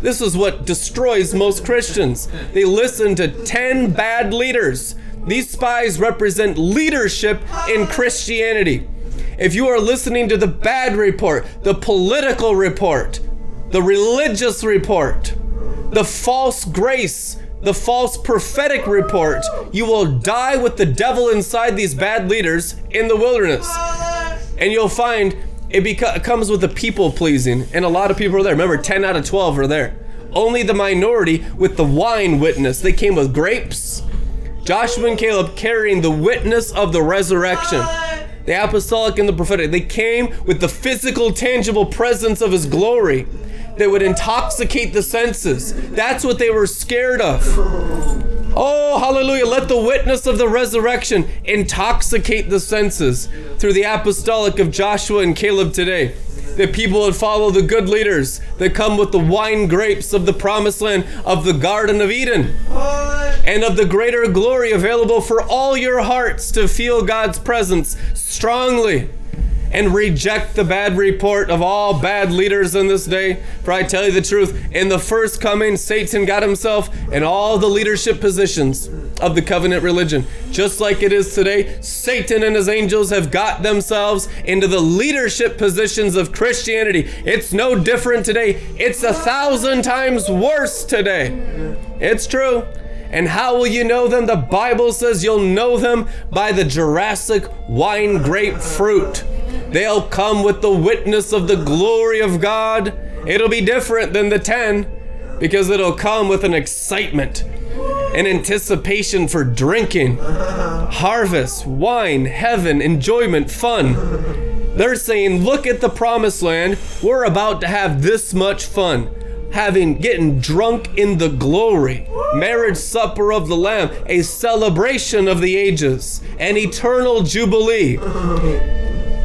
This is what destroys most Christians. They listen to 10 bad leaders. These spies represent leadership in Christianity. If you are listening to the bad report, the political report, the religious report, the false grace, the false prophetic report, you will die with the devil inside these bad leaders in the wilderness. And you'll find it, beca- comes with the people pleasing, and a lot of people are there. Remember, 10 out of 12 are there. Only the minority with the wine witness. They came with grapes. Joshua and Caleb carrying the witness of the resurrection. The apostolic and the prophetic. They came with the physical, tangible presence of his glory that would intoxicate the senses. That's what they were scared of. Oh, hallelujah. Let the witness of the resurrection intoxicate the senses through the apostolic of Joshua and Caleb today. That people would follow the good leaders that come with the wine grapes of the promised land of the Garden of Eden and of the greater glory available for all your hearts to feel God's presence strongly and reject the bad report of all bad leaders in this day. For I tell you the truth, in the first coming, Satan got himself in all the leadership positions of the covenant religion. Just like it is today, Satan and his angels have got themselves into the leadership positions of Christianity. It's no different today, it's a thousand times worse today. It's true. And how will you know them? The Bible says you'll know them by the Jurassic wine grapefruit. They'll come with the witness of the glory of God. It'll be different than the 10 because it'll come with an excitement, an anticipation for drinking, harvest, wine, heaven, enjoyment, fun. They're saying, look at the promised land. We're about to have this much fun. Having getting drunk in the glory, marriage supper of the Lamb, a celebration of the ages, an eternal jubilee.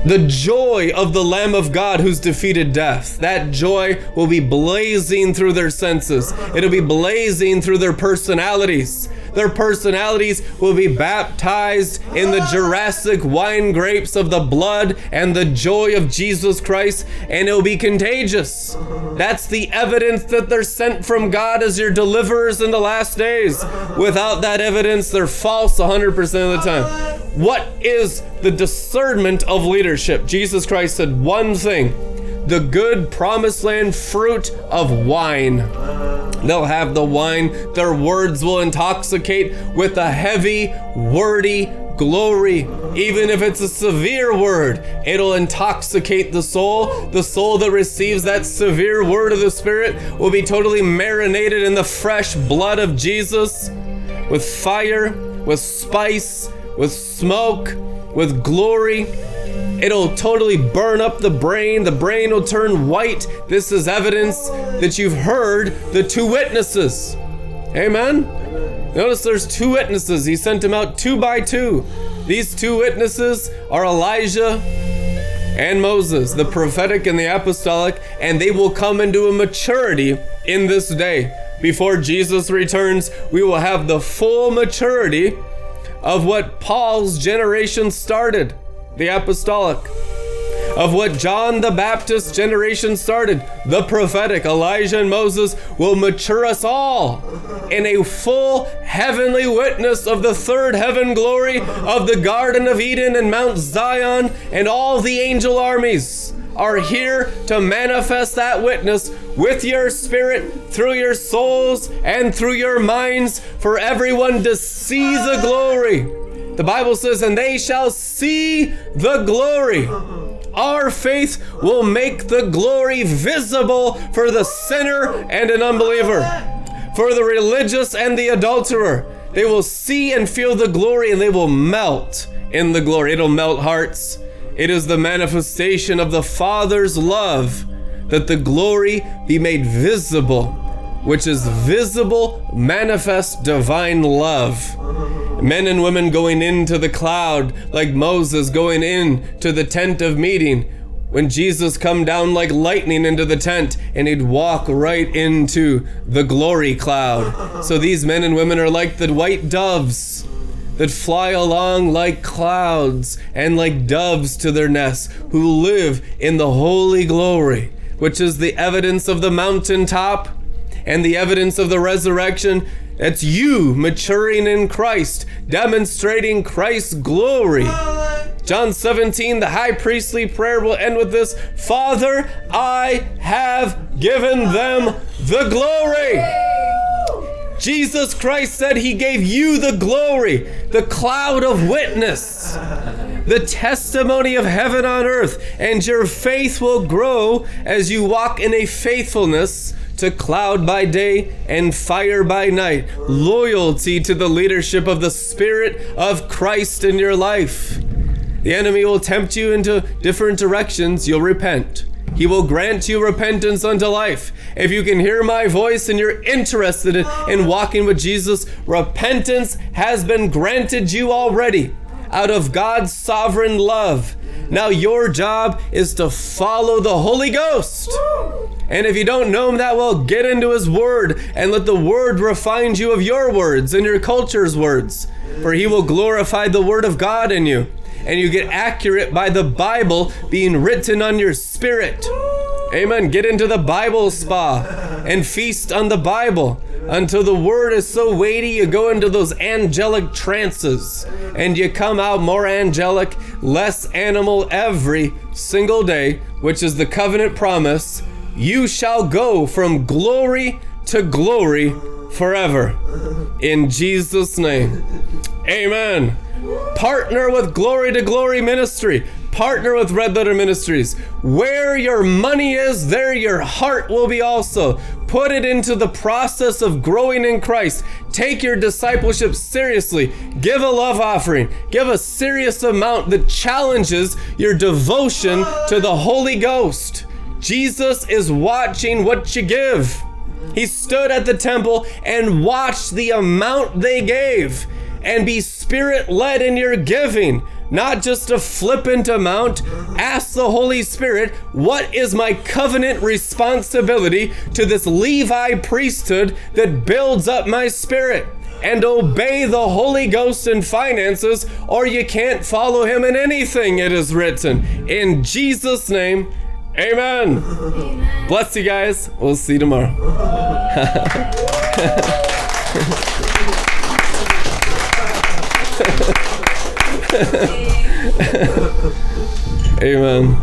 The joy of the Lamb of God who's defeated death. That joy will be blazing through their senses, it'll be blazing through their personalities. Their personalities will be baptized in the Jurassic wine grapes of the blood and the joy of Jesus Christ, and it'll be contagious. That's the evidence that they're sent from God as your deliverers in the last days. Without that evidence, they're false 100% of the time. What is the discernment of leadership? Jesus Christ said one thing the good promised land fruit of wine. They'll have the wine, their words will intoxicate with a heavy, wordy glory. Even if it's a severe word, it'll intoxicate the soul. The soul that receives that severe word of the Spirit will be totally marinated in the fresh blood of Jesus with fire, with spice, with smoke, with glory. It'll totally burn up the brain. The brain will turn white. This is evidence that you've heard the two witnesses. Amen? Notice there's two witnesses. He sent them out two by two. These two witnesses are Elijah and Moses, the prophetic and the apostolic, and they will come into a maturity in this day. Before Jesus returns, we will have the full maturity of what Paul's generation started, the apostolic, of what John the Baptist's generation started, the prophetic. Elijah and Moses will mature us all in a full heavenly witness of the third heaven glory of the Garden of Eden and Mount Zion and all the angel armies are here to manifest that witness with your spirit, through your souls, and through your minds for everyone to see the glory. The Bible says, and they shall see the glory. Our faith will make the glory visible for the sinner and an unbeliever, for the religious and the adulterer. They will see and feel the glory and they will melt in the glory. It'll melt hearts. It is the manifestation of the Father's love that the glory be made visible, which is visible, manifest divine love. Men and women going into the cloud, like Moses going in to the tent of meeting. When Jesus come down like lightning into the tent and he'd walk right into the glory cloud. So these men and women are like the white doves that fly along like clouds and like doves to their nests, who live in the holy glory, which is the evidence of the mountaintop and the evidence of the resurrection. It's you maturing in Christ, demonstrating Christ's glory. John 17, the high priestly prayer will end with this Father, I have given them the glory. Jesus Christ said he gave you the glory, the cloud of witness, the testimony of heaven on earth, and your faith will grow as you walk in a faithfulness to cloud by day and fire by night, loyalty to the leadership of the Spirit of Christ in your life. The enemy will tempt you into different directions, you'll repent. He will grant you repentance unto life. If you can hear my voice and you're interested in, in walking with Jesus, repentance has been granted you already out of God's sovereign love. Now, your job is to follow the Holy Ghost. And if you don't know Him that well, get into His Word and let the Word refine you of your words and your culture's words. For He will glorify the Word of God in you and you get accurate by the Bible being written on your spirit. Amen. Get into the Bible spa and feast on the Bible until the word is so weighty you go into those angelic trances and you come out more angelic, less animal every single day, which is the covenant promise. You shall go from glory to glory forever. In Jesus' name. Amen. Partner with Glory to Glory Ministry. Partner with Red Letter Ministries. Where your money is, there your heart will be also. Put it into the process of growing in Christ. Take your discipleship seriously. Give a love offering. Give a serious amount that challenges your devotion to the Holy Ghost. Jesus is watching what you give. He stood at the temple and watched the amount they gave and be spirit led in your giving. not just a flippant amount. Ask the Holy Spirit, what is my covenant responsibility to this Levi priesthood that builds up my spirit? And obey the Holy Ghost in finances, or you can't follow him in anything, it is written. In Jesus' name, amen. Bless you guys. We'll see you tomorrow. Amen.